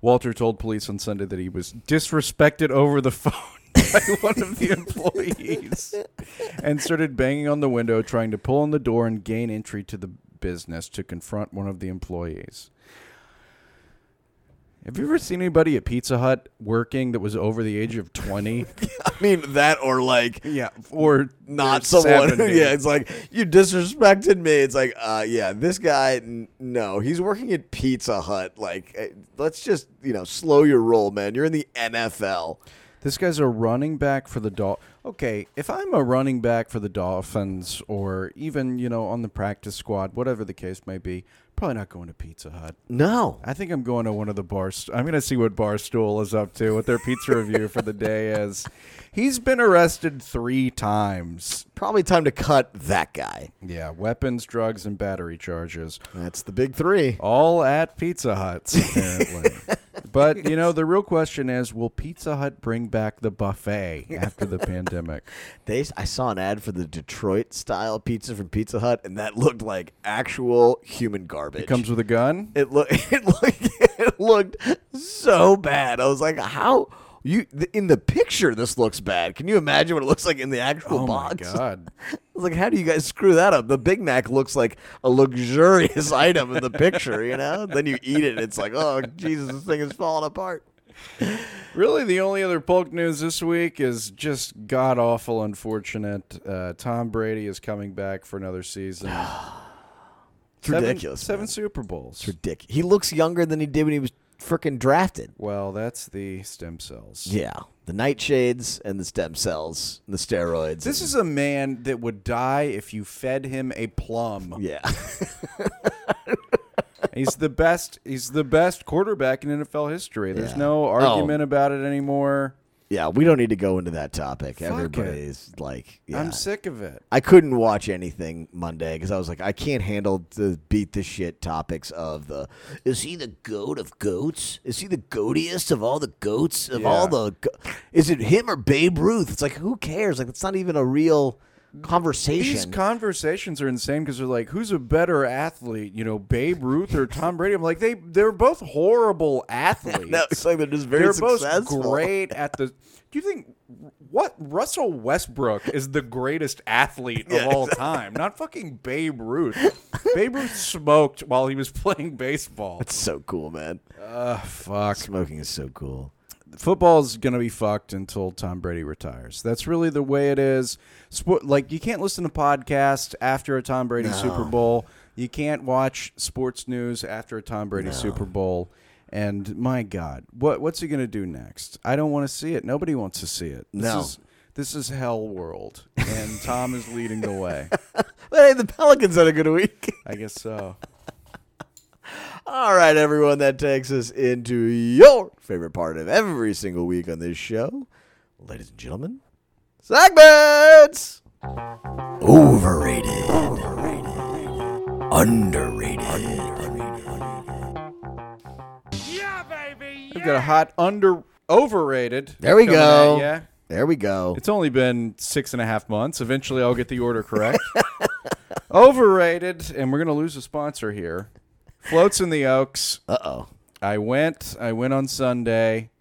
Walton told police on Sunday that he was disrespected over the phone by one of the employees and started banging on the window, trying to pull on the door and gain entry to the business to confront one of the employees. Have you ever seen anybody at Pizza Hut working that was over the age of 20? I mean that or like yeah, or not or someone. 70. yeah, it's like you disrespected me. It's like, uh, yeah, this guy. n- No, he's working at Pizza Hut. Like, eh, let's just you know slow your roll, man. You're in the NFL. This guy's a running back for the Dol. Okay, if I'm a running back for the Dolphins, or even you know on the practice squad, whatever the case may be, probably not going to Pizza Hut. No, I think I'm going to one of the bars. I'm going to see what Barstool is up to, what their pizza review for the day is. He's been arrested three times. probably time to cut that guy. Yeah, weapons, drugs, and battery charges, That's the big three. all at Pizza Huts apparently. but you know, the real question is, will Pizza Hut bring back the buffet after the pandemic? They, I saw an ad for the Detroit style pizza from Pizza Hut, and that looked like actual human garbage. It comes with a gun. It looked it looked it looked so bad. I was like, how you th- in the picture this looks bad. Can you imagine what it looks like in the actual box? Oh my god! I was like, how do you guys screw that up? The Big Mac looks like a luxurious item in the picture, you know? Then you eat it and it's like, oh Jesus, this thing is falling apart. Really, the only other Polk news this week is just god awful, unfortunate. Uh, Tom Brady is coming back for another season. It's Seven- ridiculous. Seven man. Super Bowls. It's ridiculous. He looks younger than he did when he was freaking drafted. well, that's the stem cells. Yeah. The nightshades and the stem cells and the steroids. This is a man that would die if you fed him a plum. Yeah. He's the best. He's the best quarterback in NFL history. There's Yeah. no Oh. argument about it anymore. Yeah, we don't need to go into that topic. Fuck Everybody's like, yeah. I'm sick of it. I couldn't watch anything Monday because I was like, I can't handle the beat the shit topics of the. Is he the goat of goats? Is he the goatiest of all the goats of all the? Go- is it him or Babe Ruth? It's like who cares? Like it's not even a real conversation. These conversations are insane because they're like, who's a better athlete? You know, Babe Ruth or Tom Brady? I'm like, they they're both horrible athletes. no, it's like they're just very they're successful. both great at the. Do you think what Russell Westbrook is the greatest athlete Yeah, of all time? Not fucking Babe Ruth. Babe Ruth smoked while he was playing baseball. It's so cool, man. Ugh, fuck. Smoking is so cool. Football's gonna be fucked until Tom Brady retires. That's really the way it is. Sport, like you can't listen to podcasts after a Tom Brady No. Super Bowl. You can't watch sports news after a Tom Brady Super Bowl. And my God, what what's he gonna do next? I don't want to see it. Nobody wants to see it. This No. is this is hell world, and Tom is leading the way. But hey, the Pelicans had a good week. I guess so. All right, everyone, that takes us into your favorite part of every single week on this show. Ladies and gentlemen, segments! Overrated. Underrated. Underrated. Yeah, baby! Yeah. We've got a hot under overrated. There we coming go. ya. There we go. It's only been six and a half months. Eventually, I'll get the order correct. Overrated, and we're gonna lose a sponsor here. Floats in the Oaks. Uh oh. I went. I went on Sunday.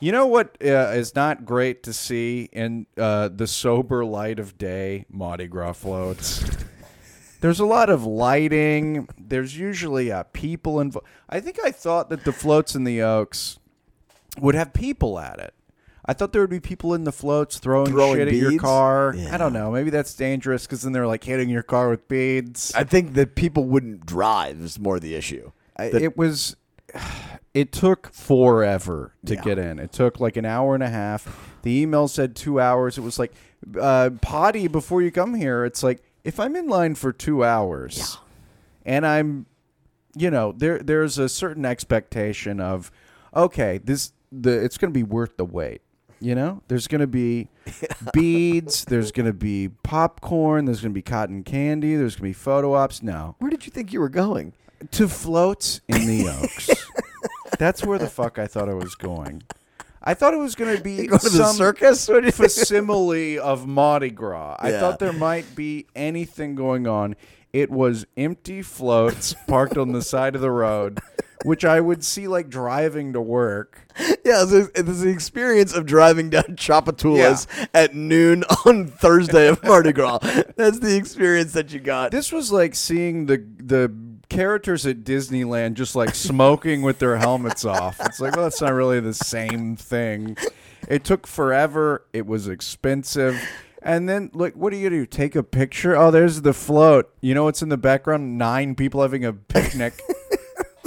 You know what uh, is not great to see in uh, the sober light of day? Mardi Gras floats. There's a lot of lighting. There's usually uh, people involved. I think I thought that the floats in the Oaks would have people at it. I thought there would be people in the floats throwing, Throwing shit at your beads? car. I don't know. Maybe that's dangerous because then they're like hitting your car with beads. I think that people wouldn't drive is more the issue. I- That- it was it took forever to get in it took like an hour and a half the email said two hours it was like uh, potty before you come here it's like if i'm in line for two hours and i'm you know there there's a certain expectation of okay this the it's going to be worth the wait you know there's going to be beads there's going to be popcorn there's going to be cotton candy there's going to be photo ops no Where did you think you were going? to floats in the Oaks. That's where the fuck I thought I was going. I thought it was going to be Go to the some circus? What do you think? facsimile of Mardi Gras. I Yeah. thought there might be anything going on. It was empty floats parked on the side of the road. which I would see like driving to work. Yeah, it's, it's the experience of driving down Tchoupitoulas at noon on Thursday of Mardi Gras. That's the experience that you got. This was like seeing the the characters at Disneyland just like smoking with their helmets off. It's like, well, that's not really the same thing. It took forever. It was expensive. And then, like, what are you do? Take a picture? Oh, there's the float. You know what's in the background? Nine people having a picnic.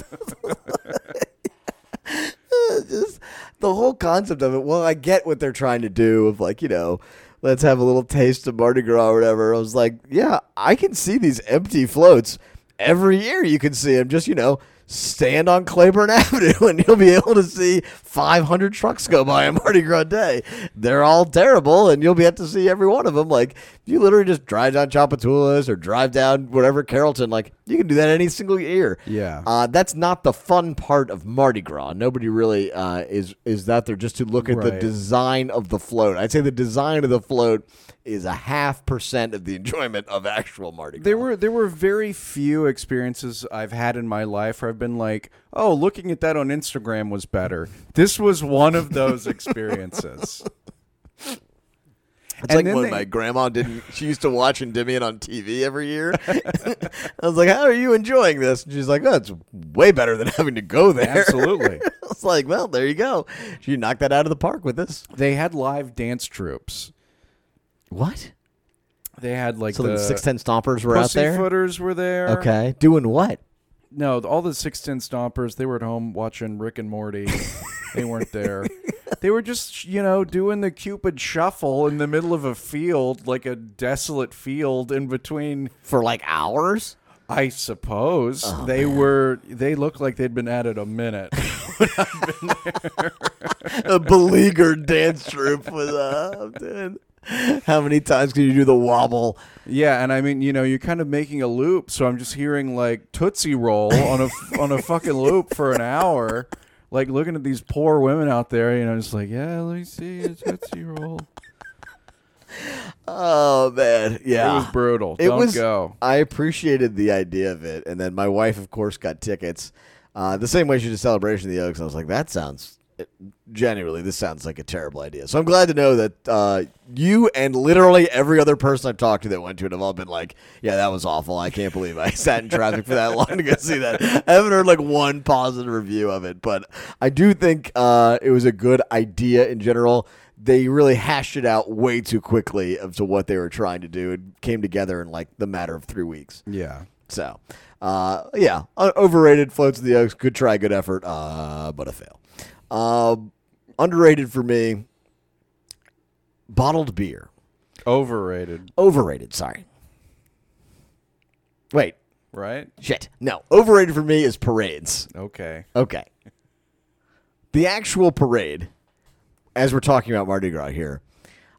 just the whole concept of it. Well, I get what they're trying to do of like, you know, let's have a little taste of Mardi Gras or whatever. I was like, yeah, I can see these empty floats every year. You can see them just, you know, stand on Claiborne Avenue and you'll be able to see 500 trucks go by on Mardi Gras day. They're all terrible and you'll be able to see every one of them. Like, you literally just drive down Tchoupitoulas or drive down whatever Carrollton, like, you can do that any single year. Yeah. Uh, that's not the fun part of Mardi Gras. Nobody really uh, is is that there just to look at the design of the float. I'd say the design of the float is a half percent of the enjoyment of actual Mardi Gras. There were there were very few experiences I've had in my life where I've been like, "Oh, looking at that on Instagram was better." This was one of those experiences. It's and like when they- my grandma didn't. She used to watch Endymion on TV every year. I was like, "How are you enjoying this?" And she's like, "Oh, it's way better than having to go there." Absolutely. I was like, "Well, there you go. She knocked that out of the park with this." They had live dance troops. What? They had like So the six ten stompers were out there. Pussyfooters were there. Okay, doing what? No, all the six ten stompers. They were at home watching Rick and Morty. they weren't there. They were just you know doing the Cupid shuffle in the middle of a field, like a desolate field in between. For like hours? I suppose Oh, they were. They looked like they'd been at it a minute. a beleaguered dance troupe was up, doing how many times can you do the wobble? Yeah, and I mean, you know, you're kind of making a loop, so I'm just hearing like Tootsie Roll on a on a fucking loop for an hour, like looking at these poor women out there, you know, just like, yeah, let me see a Tootsie Roll. Oh man, yeah. It was brutal. It Don't was- go. I appreciated the idea of it, and then my wife, of course, got tickets. Uh, the same way she did Celebration of the Oaks. I was like, that sounds genuinely, this sounds like a terrible idea. So I'm glad to know that uh, you and literally every other person I've talked to that went to it have all been like, yeah, that was awful. I can't believe I sat in traffic for that long to go see that. I haven't heard like one positive review of it, but I do think uh, it was a good idea in general. They really hashed it out way too quickly of to what they were trying to do. It came together in like the matter of three weeks. Yeah. So, uh, yeah, overrated. Floats of the Oaks. Good try, good effort, uh, but a fail. Um, underrated for me. Bottled beer. Overrated, Overrated. Sorry. Wait. right? Shit. No. Overrated for me is parades. Okay. Okay. The actual parade, as we're talking about Mardi Gras here,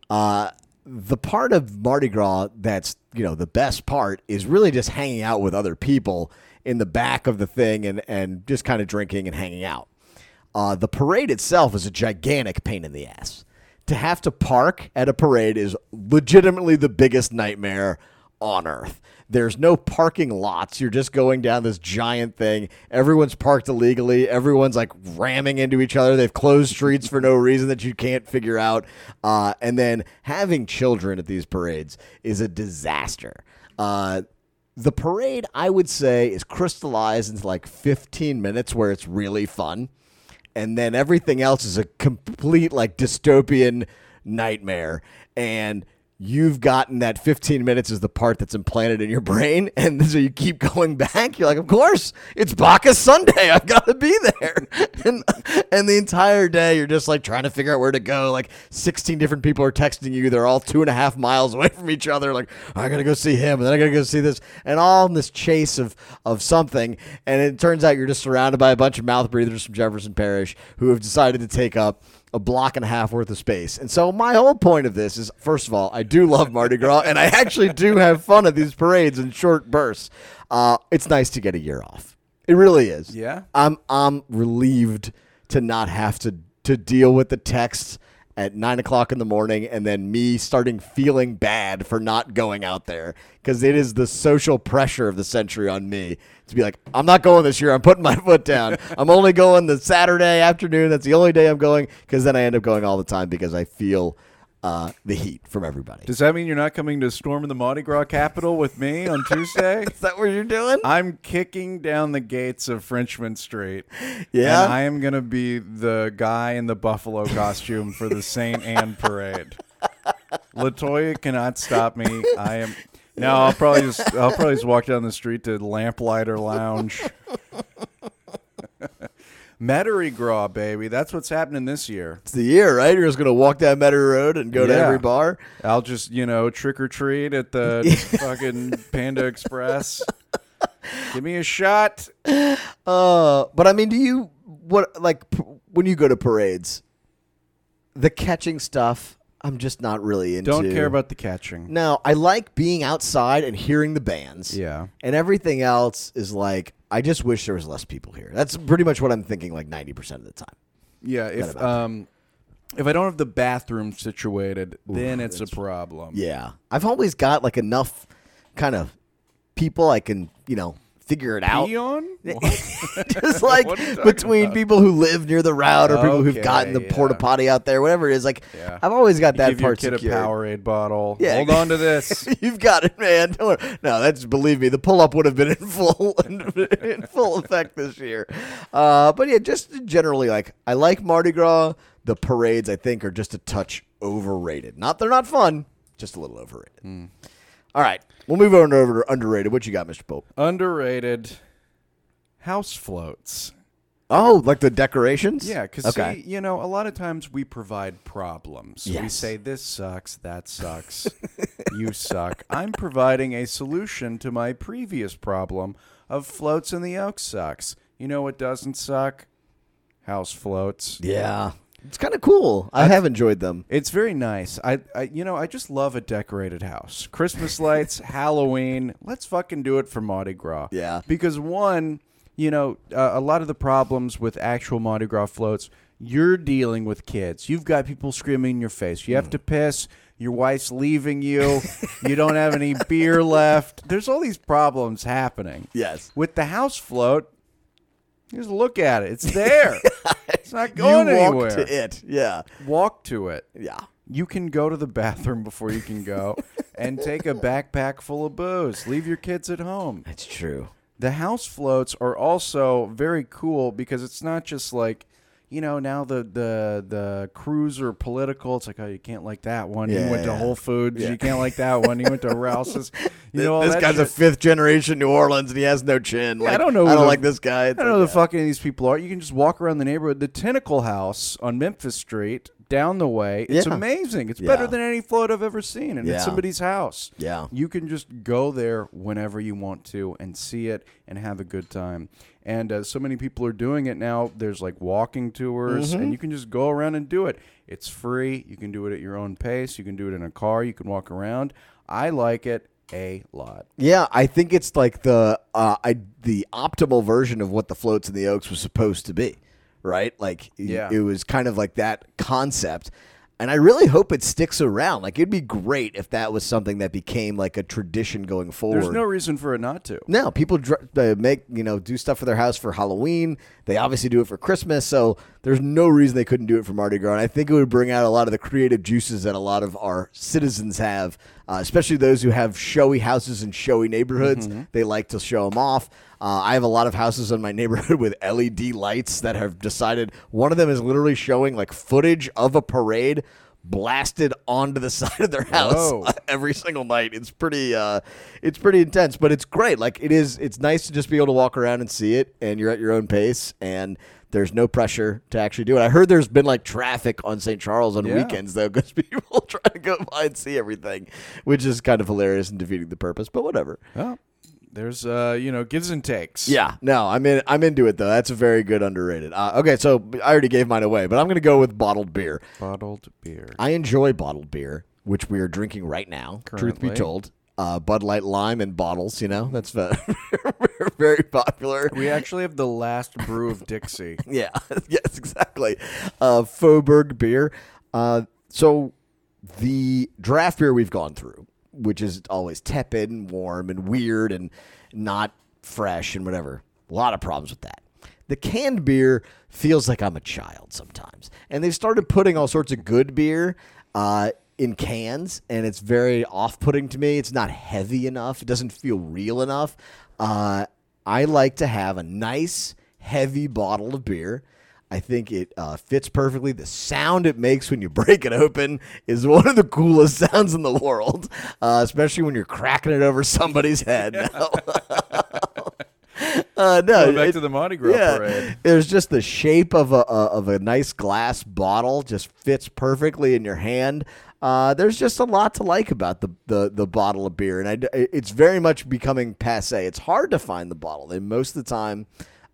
uh, the part of Mardi Gras that's you know the best part is really just hanging out with other people in the back of the thing and and just kind of drinking and hanging out. Uh, the parade itself is a gigantic pain in the ass. To have to park at a parade is legitimately the biggest nightmare on earth. There's no parking lots. You're just going down this giant thing. Everyone's parked illegally. Everyone's like ramming into each other. They've closed streets for no reason that you can't figure out. Uh, and then having children at these parades is a disaster. Uh, the parade, I would say, is crystallized into like 15 minutes where it's really fun and then everything else is a complete like dystopian nightmare. And you've gotten that 15 minutes is the part that's implanted in your brain and so you keep going back. You're like of course it's bacchus sunday. I've got to be there. And, and the entire day you're just like trying to figure out where to go. Like 16 different people are texting you. They're all two and a half miles away from each other like i gotta go see him and then i gotta go see this and all in this chase of of something. And it turns out you're just surrounded by a bunch of mouth breathers from jefferson parish who have decided to take up a block and a half worth of space. And so my whole point of this is first of all, I do love Mardi Gras and I actually do have fun at these parades in short bursts. Uh, it's nice to get a year off. It really is. Yeah. I'm I'm relieved to not have to to deal with the texts at nine o'clock in the morning, and then me starting feeling bad for not going out there because it is the social pressure of the century on me to be like, I'm not going this year. I'm putting my foot down. I'm only going the Saturday afternoon. That's the only day I'm going because then I end up going all the time because I feel uh, the heat from everybody. Does that mean you're not coming to storm in the Mardi Gras capital with me on Tuesday? is that what you're doing? I'm kicking down the gates of Frenchmen Street. Yeah? And I am going to be the guy in the buffalo costume for the St. Anne parade. Latoya cannot stop me. I am. No, I'll probably just I'll probably just walk down the street to Lamplighter Lounge. Metairie Gras, baby. That's what's happening this year. It's the year, right? You're just gonna walk down Metairie Road and go to Yeah. every bar. I'll just, you know, trick or treat at the fucking Panda Express. Give me a shot. Uh, but I mean, do you what like p- when you go to parades? The catching stuff, I'm just not really into. Don't care about the catching. No, I like being outside and hearing the bands. Yeah. and everything else is like I just wish there was less people here. That's pretty much what I'm thinking. Like 90 percent of the time. Yeah, if um if I don't have the bathroom situated, then it's a problem. Yeah, I've always got like enough kind of people I can you know figure it out. Pee on? just like What are you talking between about? people who live near the route or people who've gotten the yeah. porta potty out there, whatever it is. Like Yeah. I've always got that Give your part kid secured. a Powerade bottle. Yeah. Hold on to this. You've got it, man. No, that's believe me. The pull up would have been in full in full effect this year. Uh, but yeah, just generally, like I like Mardi Gras. The parades, I think, are just a touch overrated. Not they're not fun, just a little overrated. Hmm. All right, we'll move on over to underrated. What you got, Mister Pope? Underrated house floats. Oh, like the decorations? Yeah, because okay. you know, a lot of times we provide problems. We say this sucks, that sucks, you suck. I'm providing a solution to my previous problem of floats in the oak sucks. You know what doesn't suck? House floats. yeah, it's kind of cool. I have enjoyed them. It's very nice. I, I, you know, I just love a decorated house. Christmas lights, Halloween. Let's fucking do it for Mardi Gras. Yeah. Because one, you know, uh, a lot of the problems with actual Mardi Gras floats, you're dealing with kids. You've got people screaming in your face. You have Mm. to piss. Your wife's leaving you. you don't have any beer left. There's all these problems happening. Yes. With the house float, just look at it. It's there. it's not going you walk anywhere. to it. Yeah. Walk to it Yeah. you can go to the bathroom before you can go and take a backpack full of booze. Leave your kids at home. That's true. The house floats are also very cool because it's not just like, you know, now the the the krewes are political. It's like, oh, you can't like that one. You went to Whole Foods. Yeah. You can't like that one. You went to Rouse's. You know, this guy's a fifth generation New Orleans and he has no chin. like I don't know I don't the- like this guy. I don't know who the fuck any of these people are. You can just walk around the neighborhood. The Tentacle House on Memphis Street, down the way. It's Yeah. amazing. It's Yeah. better than any float I've ever seen, and Yeah. it's somebody's house. Yeah. you can just go there whenever you want to and see it and have a good time. And uh, so many people are doing it now. There's like walking tours, Mm-hmm. and you can just go around and do it. It's free. You can do it at your own pace. You can do it in a car. You can walk around. I like it a lot. Yeah, I think it's like the uh, I the optimal version of what the floats in the Oaks was supposed to be, right? Like, Yeah. it was kind of like that concept, and I really hope it sticks around. Like, it'd be great if that was something that became like a tradition going forward. There's no reason for it not to. No, people dr- uh, make you know do stuff for their house for Halloween. They obviously do it for Christmas, so there's no reason they couldn't do it for Mardi Gras. And I think it would bring out a lot of the creative juices that a lot of our citizens have, uh, especially those who have showy houses and showy neighborhoods. They like to show them off. Uh, I have a lot of houses in my neighborhood with LED lights that have decided one of them is literally showing like footage of a parade blasted onto the side of their house Whoa. every single night. It's pretty uh it's pretty intense, but it's great. Like it is it's nice to just be able to walk around and see it and you're at your own pace and there's no pressure to actually do it. I heard there's been like traffic on St. Charles on Yeah. weekends though cuz people try to go by and see everything, which is kind of hilarious and defeating the purpose, but whatever. Well, there's uh, you know, gives and takes. Yeah, no, I'm in. I'm into it though. That's a very good underrated. Uh, okay, so I already gave mine away, but I'm gonna go with bottled beer. Bottled beer. I enjoy bottled beer, which we are drinking right now. Truth be told, uh, Bud Light Lime in bottles. You know that's uh, very popular. We actually have the last brew of Dixie. Yeah, yes, exactly. Uh, Faubourg beer. Uh, so the draft beer we've gone through, which is always tepid and warm and weird and not fresh and whatever. A lot of problems with that. The canned beer feels like I'm a child sometimes, and they've started putting all sorts of good beer uh, in cans, and it's very off-putting to me. It's not heavy enough. It doesn't feel real enough. Uh, I like to have a nice, heavy bottle of beer. I think it uh, fits perfectly. The sound it makes when you break it open is one of the coolest sounds in the world, uh, especially when you're cracking it over somebody's head. uh, no, Going back it- to the Mardi Gras yeah, parade. there's just the shape of a, a of a nice glass bottle just fits perfectly in your hand. Uh, there's just a lot to like about the, the, the bottle of beer, and I it's very much becoming passe. It's hard to find the bottle. And most of the time,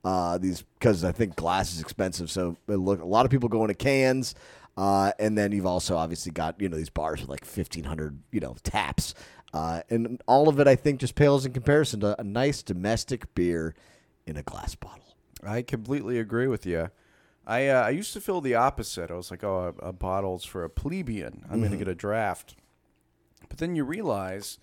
uh, these because I think glass is expensive, so look a lot of people go into cans. Uh, and then you've also obviously got you know these bars with like 1500 you know taps uh, and all of it i think just pales in comparison to a nice domestic beer in a glass bottle I completely agree with you. I uh, I used to feel the opposite. I was like, oh, a, a bottle's for a plebeian. I'm Mm-hmm. going to get a draft. But then you realize,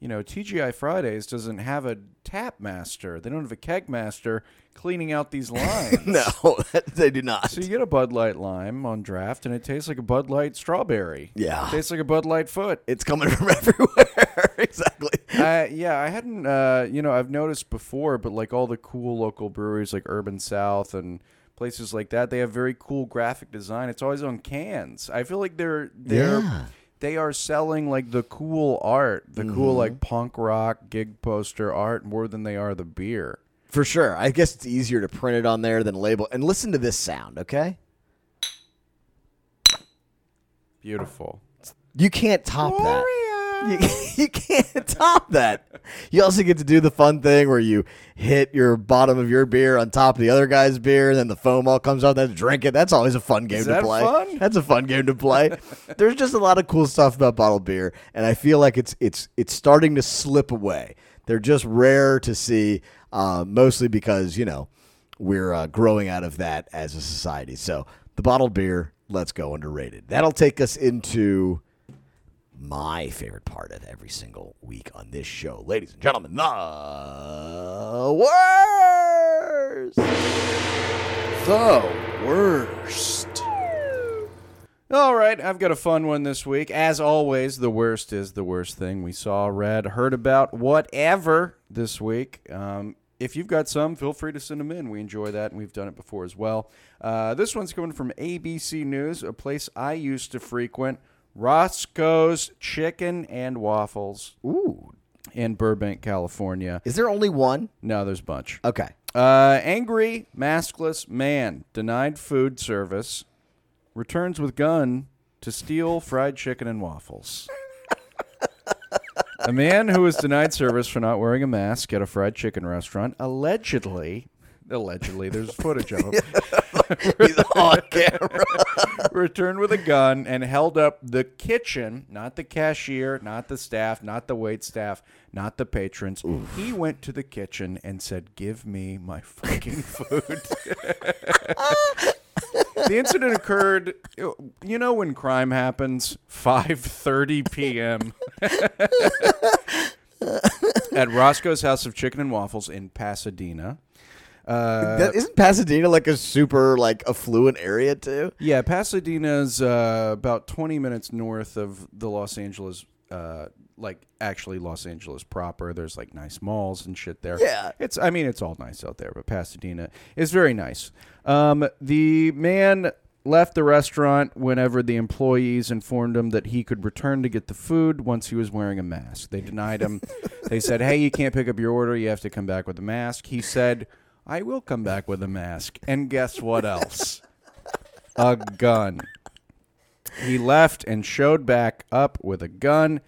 you know, TGI Fridays doesn't have a tap master. They don't have a keg master cleaning out these lines. no they do not So you get a Bud Light lime on draft, and it tastes like a Bud Light strawberry. Yeah. It tastes like a Bud Light foot. it's coming from everywhere exactly uh, yeah, I hadn't, uh, you know, I've noticed before, but like all the cool local breweries like Urban South and places like that, they have very cool graphic design. It's always on cans. I feel like they're they're Yeah. they are selling like the cool art, the cool Mm-hmm. like punk rock gig poster art more than they are the beer. for sure i guess it's easier to print it on there than label and listen to this sound okay Beautiful. you can't top that you, you can't top that. You also get to do the fun thing where you hit your bottom of your beer on top of the other guy's beer and then the foam all comes out then drink it. That's always a fun game Is to that play. fun? that's a fun game to play. There's just a lot of cool stuff about bottled beer and i feel like it's it's it's starting to slip away. They're just rare to see uh, mostly because you know we're uh, growing out of that as a society. So the bottled beer let's go underrated. That'll take us into my favorite part of every single week on this show. Ladies and gentlemen, the worst. The worst. All right, I've got a fun one this week. As always, the worst is the worst thing we saw, read, heard about, whatever this week. Um, if you've got some, feel free to send them in. We enjoy that, and we've done it before as well. Uh, this one's coming from ABC News, a place I used to frequent Roscoe's Chicken and Waffles Ooh. in Burbank, California. Is there only one? No, there's a bunch. Okay. Uh, angry, maskless man denied food service, returns with gun to steal fried chicken and waffles. a man who was denied service for not wearing a mask at a fried chicken restaurant allegedly, allegedly, there's footage of him, He's on camera. returned with a gun and held up the kitchen, not the cashier, not the staff, not the wait staff, not the patrons. He went to the kitchen and said, "Give me my fucking food." the incident occurred, you know, when crime happens, 5:30 p.m. at Roscoe's House of Chicken and Waffles in Pasadena. Uh, That, isn't Pasadena like a super like affluent area too? Yeah, Pasadena's uh, about 20 minutes north of the Los Angeles, uh, like actually Los Angeles proper. There's like nice malls and shit there. Yeah. It's, I mean, it's all nice out there, but Pasadena is very nice. Um, the man left the restaurant whenever the employees informed him that he could return to get the food once he was wearing a mask. They denied him. they said, hey, you can't pick up your order. You have to come back with a mask. He said, I will come back with a mask. And guess what else? a gun. He left and showed back up with a gun.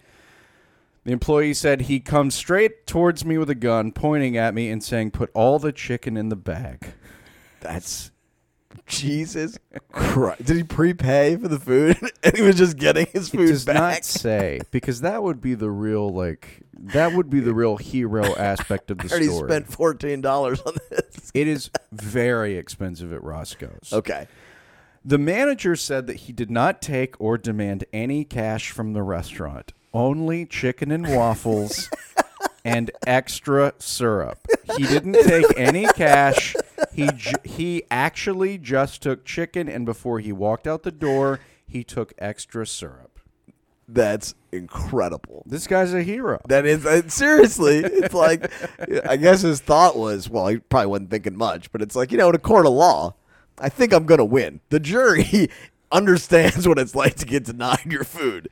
The employee said he comes straight towards me with a gun, pointing at me and saying, "Put all the chicken in the bag." That's Jesus Christ. Did he prepay for the food? and he was just getting his food does back. not say because that would be the real like that would be the real hero aspect of the I already story. spent fourteen dollars on this. it is very expensive at Roscoe's. Okay. The manager said that he did not take or demand any cash from the restaurant, only chicken and waffles and extra syrup. He didn't take any cash. He j- he actually just took chicken and before he walked out the door, he took extra syrup. That's incredible. This guy's a hero. That is uh, seriously. It's like I guess his thought was, well, he probably wasn't thinking much, but it's like you know, in a court of law, I think I'm gonna win. The jury understands what it's like to get denied your food.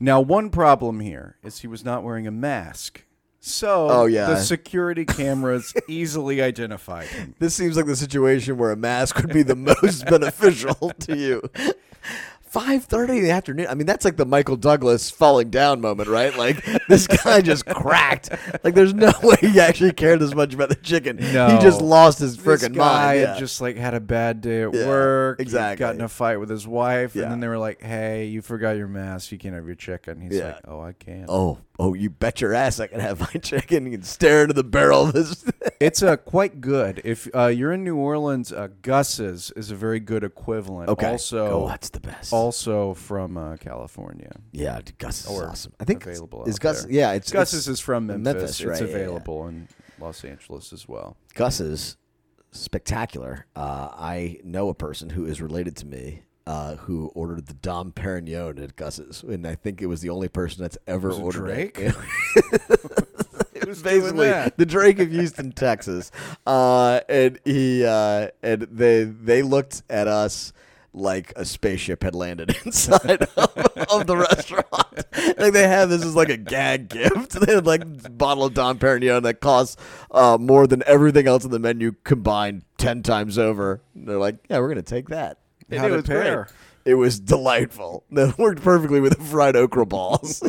Now, one problem here is he was not wearing a mask. So Oh, yeah. the security cameras easily identified him. This seems like the situation where a mask would be the most beneficial to you. Five thirty in the afternoon. I mean, that's like the Michael Douglas falling down moment, right? Like this guy just cracked. Like, there's no way he actually cared as much about the chicken. No. he just lost his freaking mind. Yeah. just like had a bad day at Yeah, work. exactly. got in a fight with his wife, Yeah. and then they were like, "Hey, you forgot your mask. You can't have your chicken." He's like, "Oh, I can." oh, oh, you bet your ass I can have my chicken. You can stare into the barrel of this. It's uh, quite good. If uh, you're in New Orleans, uh, Gus's is a very good equivalent. okay. Also, oh, that's the best. Also from uh, California. yeah, dude, Gus is Or awesome. I think available is out Gus. there. Yeah, it's Gus's it's- is from Memphis. Memphis, It's right, yeah, yeah. available in Los Angeles as well. Gus is spectacular. Uh, I know a person who is related to me uh, who ordered the Dom Perignon at Gus's, and I think it was the only person that's ever Was it ordered Drake? it. It was Basically, the Drake of Houston, Texas, uh, and he uh, and they they looked at us like a spaceship had landed inside of, of the restaurant. like they had this as like a gag gift. They had like a bottle of Dom Perignon that costs uh, more than everything else on the menu combined ten times over. And they're like, yeah, we're gonna take that. And How'd it was great. It was delightful. That worked perfectly with the fried okra balls.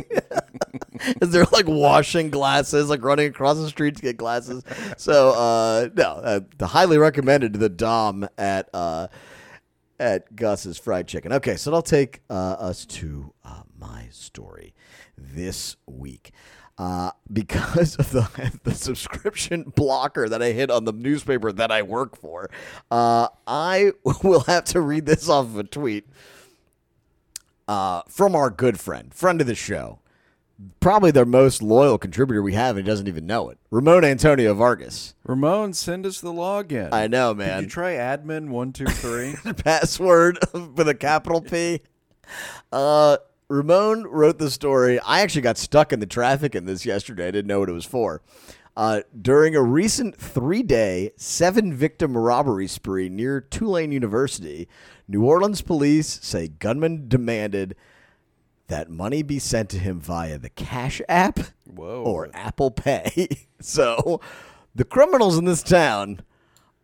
As they're like washing glasses, like running across the street to get glasses. So uh, no, uh, highly recommended to the Dom at uh, at Gus's Fried Chicken. Okay, so that'll take uh, us to uh, my story this week. Uh, because of the, the subscription blocker that I hit on the newspaper that I work for, uh, I will have to read this off of a tweet uh, from our good friend, friend of the show, probably their most loyal contributor we have, and he doesn't even know it. Ramon Antonio Vargas. Ramon, send us the login. I know, Did man. you try admin one two three? Password with a capital P. Uh, Ramon wrote the story. I actually got stuck in the traffic in this yesterday. I didn't know what it was for. Uh, during a recent three day, seven victim robbery spree near Tulane University, New Orleans police say gunmen demanded that money be sent to him via the Cash App Whoa. or Apple Pay. so the criminals in this town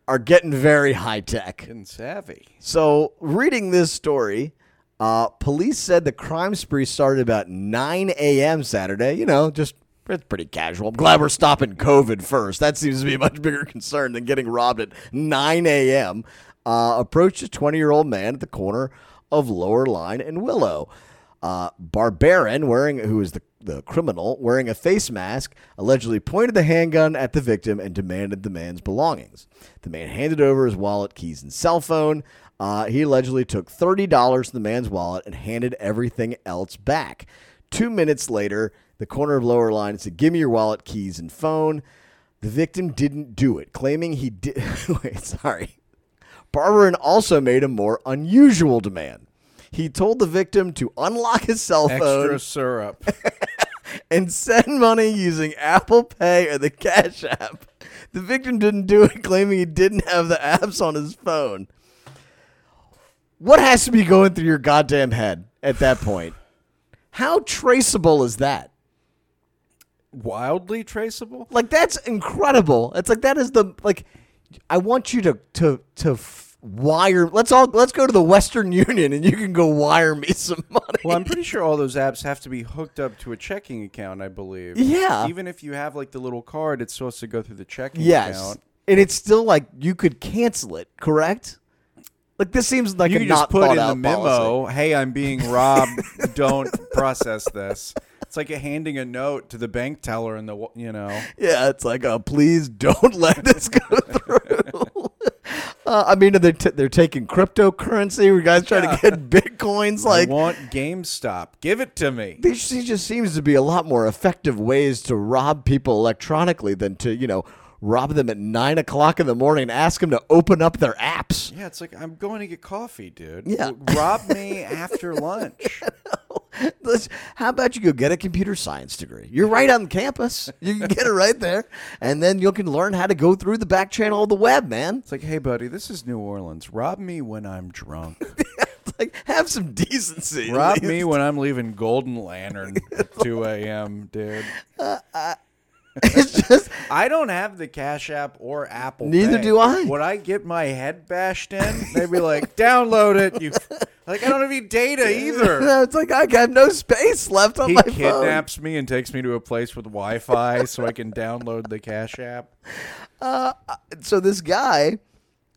are getting very high tech. and savvy. So, reading this story, uh, police said the crime spree started about 9 a.m. Saturday. You know, just it's pretty casual. I'm glad we're stopping COVID first. That seems to be a much bigger concern than getting robbed at 9 a.m. Uh, approached a 20 year old man at the corner of Lowerline and Willow. Uh, Barbarin, wearing who is the the criminal, wearing a face mask, allegedly pointed the handgun at the victim and demanded the man's belongings. The man handed over his wallet, keys, and cell phone. Uh, he allegedly took thirty dollars from the man's wallet and handed everything else back. Two minutes later, the corner of Lowerline said, "Give me your wallet, keys, and phone." The victim didn't do it, claiming he did. Wait, sorry. Barbarin also made a more unusual demand. He told the victim to unlock his cell phone Extra syrup. and send money using Apple Pay or the Cash App. The victim didn't do it, claiming he didn't have the apps on his phone. What has to be going through your goddamn head at that point? How traceable is that? Wildly traceable. Like that's incredible. It's like that is the like. I want you to to to wire. Let's all let's go to the Western Union and you can go wire me some money. Well, I'm pretty sure all those apps have to be hooked up to a checking account. I believe. Yeah. Even if you have like the little card, it's supposed to go through the checking Yes. account. And it's still like you could cancel it, correct? Like this seems like You a can not just put in the memo, policy. "Hey, I'm being robbed. Don't process this." It's like handing a note to the bank teller in the you know. Yeah, it's like, uh, please don't let this go through. Uh, I mean, they're, t- they're taking cryptocurrency. You guys trying Yeah. to get bitcoins. Like, I want GameStop. Give it to me. there just- just seems to be a lot more effective ways to rob people electronically than to, you know, rob them at nine o'clock in the morning and ask them to open up their apps. Yeah, it's like I'm going to get coffee, dude. Yeah. Rob me after lunch. Let's- How about you go get a computer science degree? You're right on campus. You can get it right there, and then you can learn how to go through the back channel of the web, man. It's like, hey, buddy, this is New Orleans. Rob me when I'm drunk. Like have some decency. Rob me when I'm leaving Golden Lantern at 2 a.m., dude. Uh, It's just I don't have the Cash App or Apple. Neither Pay. do I. Would I get my head bashed in? They'd be like, "Download it." You like, I don't have any data either. No, it's like I have no space left on He my phone. He kidnaps me and takes me to a place with Wi-Fi so I can download the Cash App. So this guy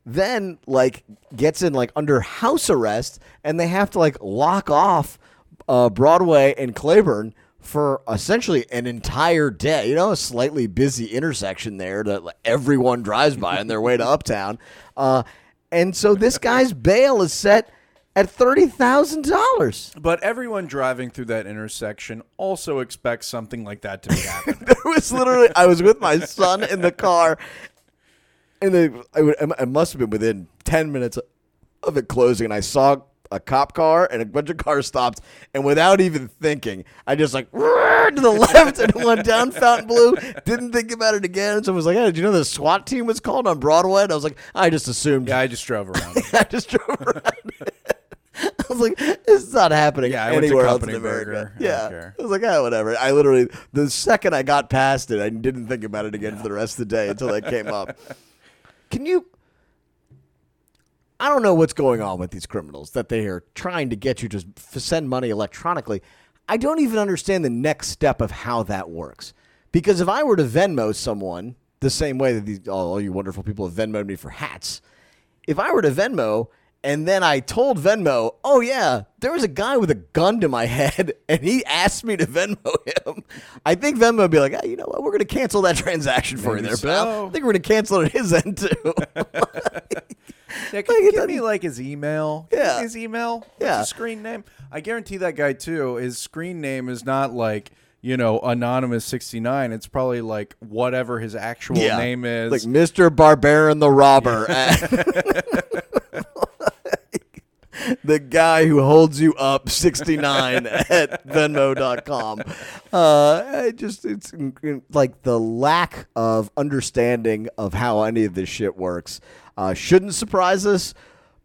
then like gets in like under house arrest, and they have to like lock off uh, Broadway and Claiborne for essentially an entire day. You know, a slightly busy intersection there that everyone drives by on their way to Uptown. Uh, and so this guy's bail is set at thirty thousand dollars. But everyone driving through that intersection also expects something like that to be happening. there was literally I was with my son in the car, and the I, it must have been within ten minutes of it closing, and I saw a cop car and a bunch of cars stopped, and without even thinking, I just like to the left and went down Fontainebleau. Didn't think about it again. And someone was like, "Hey, did you know the SWAT team was called on Broadway?" And I was like, "I just assumed." yeah, I just drove around. I just drove around. I was like, "This is not happening Yeah, I went to anywhere else in America." Burger. Yeah, don't. I was like, "Ah, whatever." I literally, the second I got past it, I didn't think about it again for the rest of the day until that came up. Can you? I don't know what's going on with these criminals that they are trying to get you to send money electronically. I don't even understand the next step of how that works. Because if I were to Venmo someone the same way that these, all, all you wonderful people have Venmoed me for hats, if I were to Venmo and then I told Venmo, oh yeah, there was a guy with a gun to my head and he asked me to Venmo him, I think Venmo would be like, ah, you know what, we're going to cancel that transaction for Maybe you there, pal. I think we're going to cancel it at his end too. Yeah, can Like, you give me like his email? Yeah. his email. What's Yeah. his screen name? I guarantee that guy too. His screen name is not like you know anonymous sixty nine. It's probably like whatever his actual name is. Like Mr. Barbarian the Robber. the guy who holds you up 69 at venmo.com. Uh, I just, it's like the lack of understanding of how any of this shit works uh, shouldn't surprise us.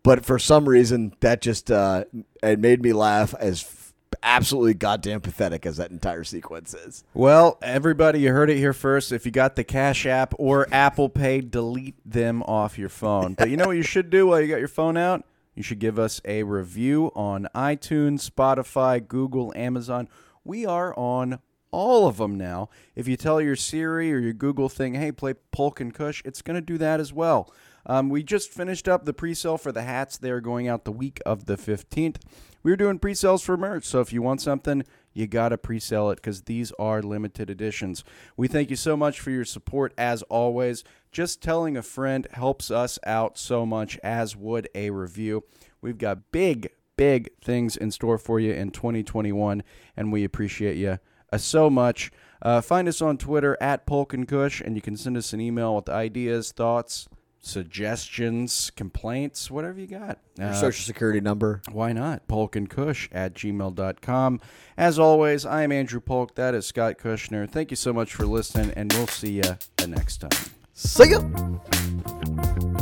But for some reason, that just uh, it made me laugh as f- absolutely goddamn pathetic as that entire sequence is. Well, everybody, you heard it here first. If you got the Cash App or Apple Pay, delete them off your phone. But you know what you should do while you got your phone out? You should give us a review on iTunes, Spotify, Google, Amazon. We are on all of them now. If you tell your Siri or your Google thing, hey, play Polk and Kush, it's going to do that as well. Um, we just finished up the pre-sale for the hats. They are going out the week of the 15th. We were doing pre-sales for merch, so if you want something, you got to pre-sell it because these are limited editions. We thank you so much for your support as always. Just telling a friend helps us out so much, as would a review. We've got big, big things in store for you in 2021, and we appreciate you uh, so much. Uh, find us on Twitter at Polk and Kush, and you can send us an email with ideas, thoughts, suggestions, complaints, whatever you got. Your Uh, social security number. why not? Polk and Kush at gmail.com. As always, I am Andrew Polk. That is Scott Kushner. Thank you so much for listening, and we'll see you the next time. See ya.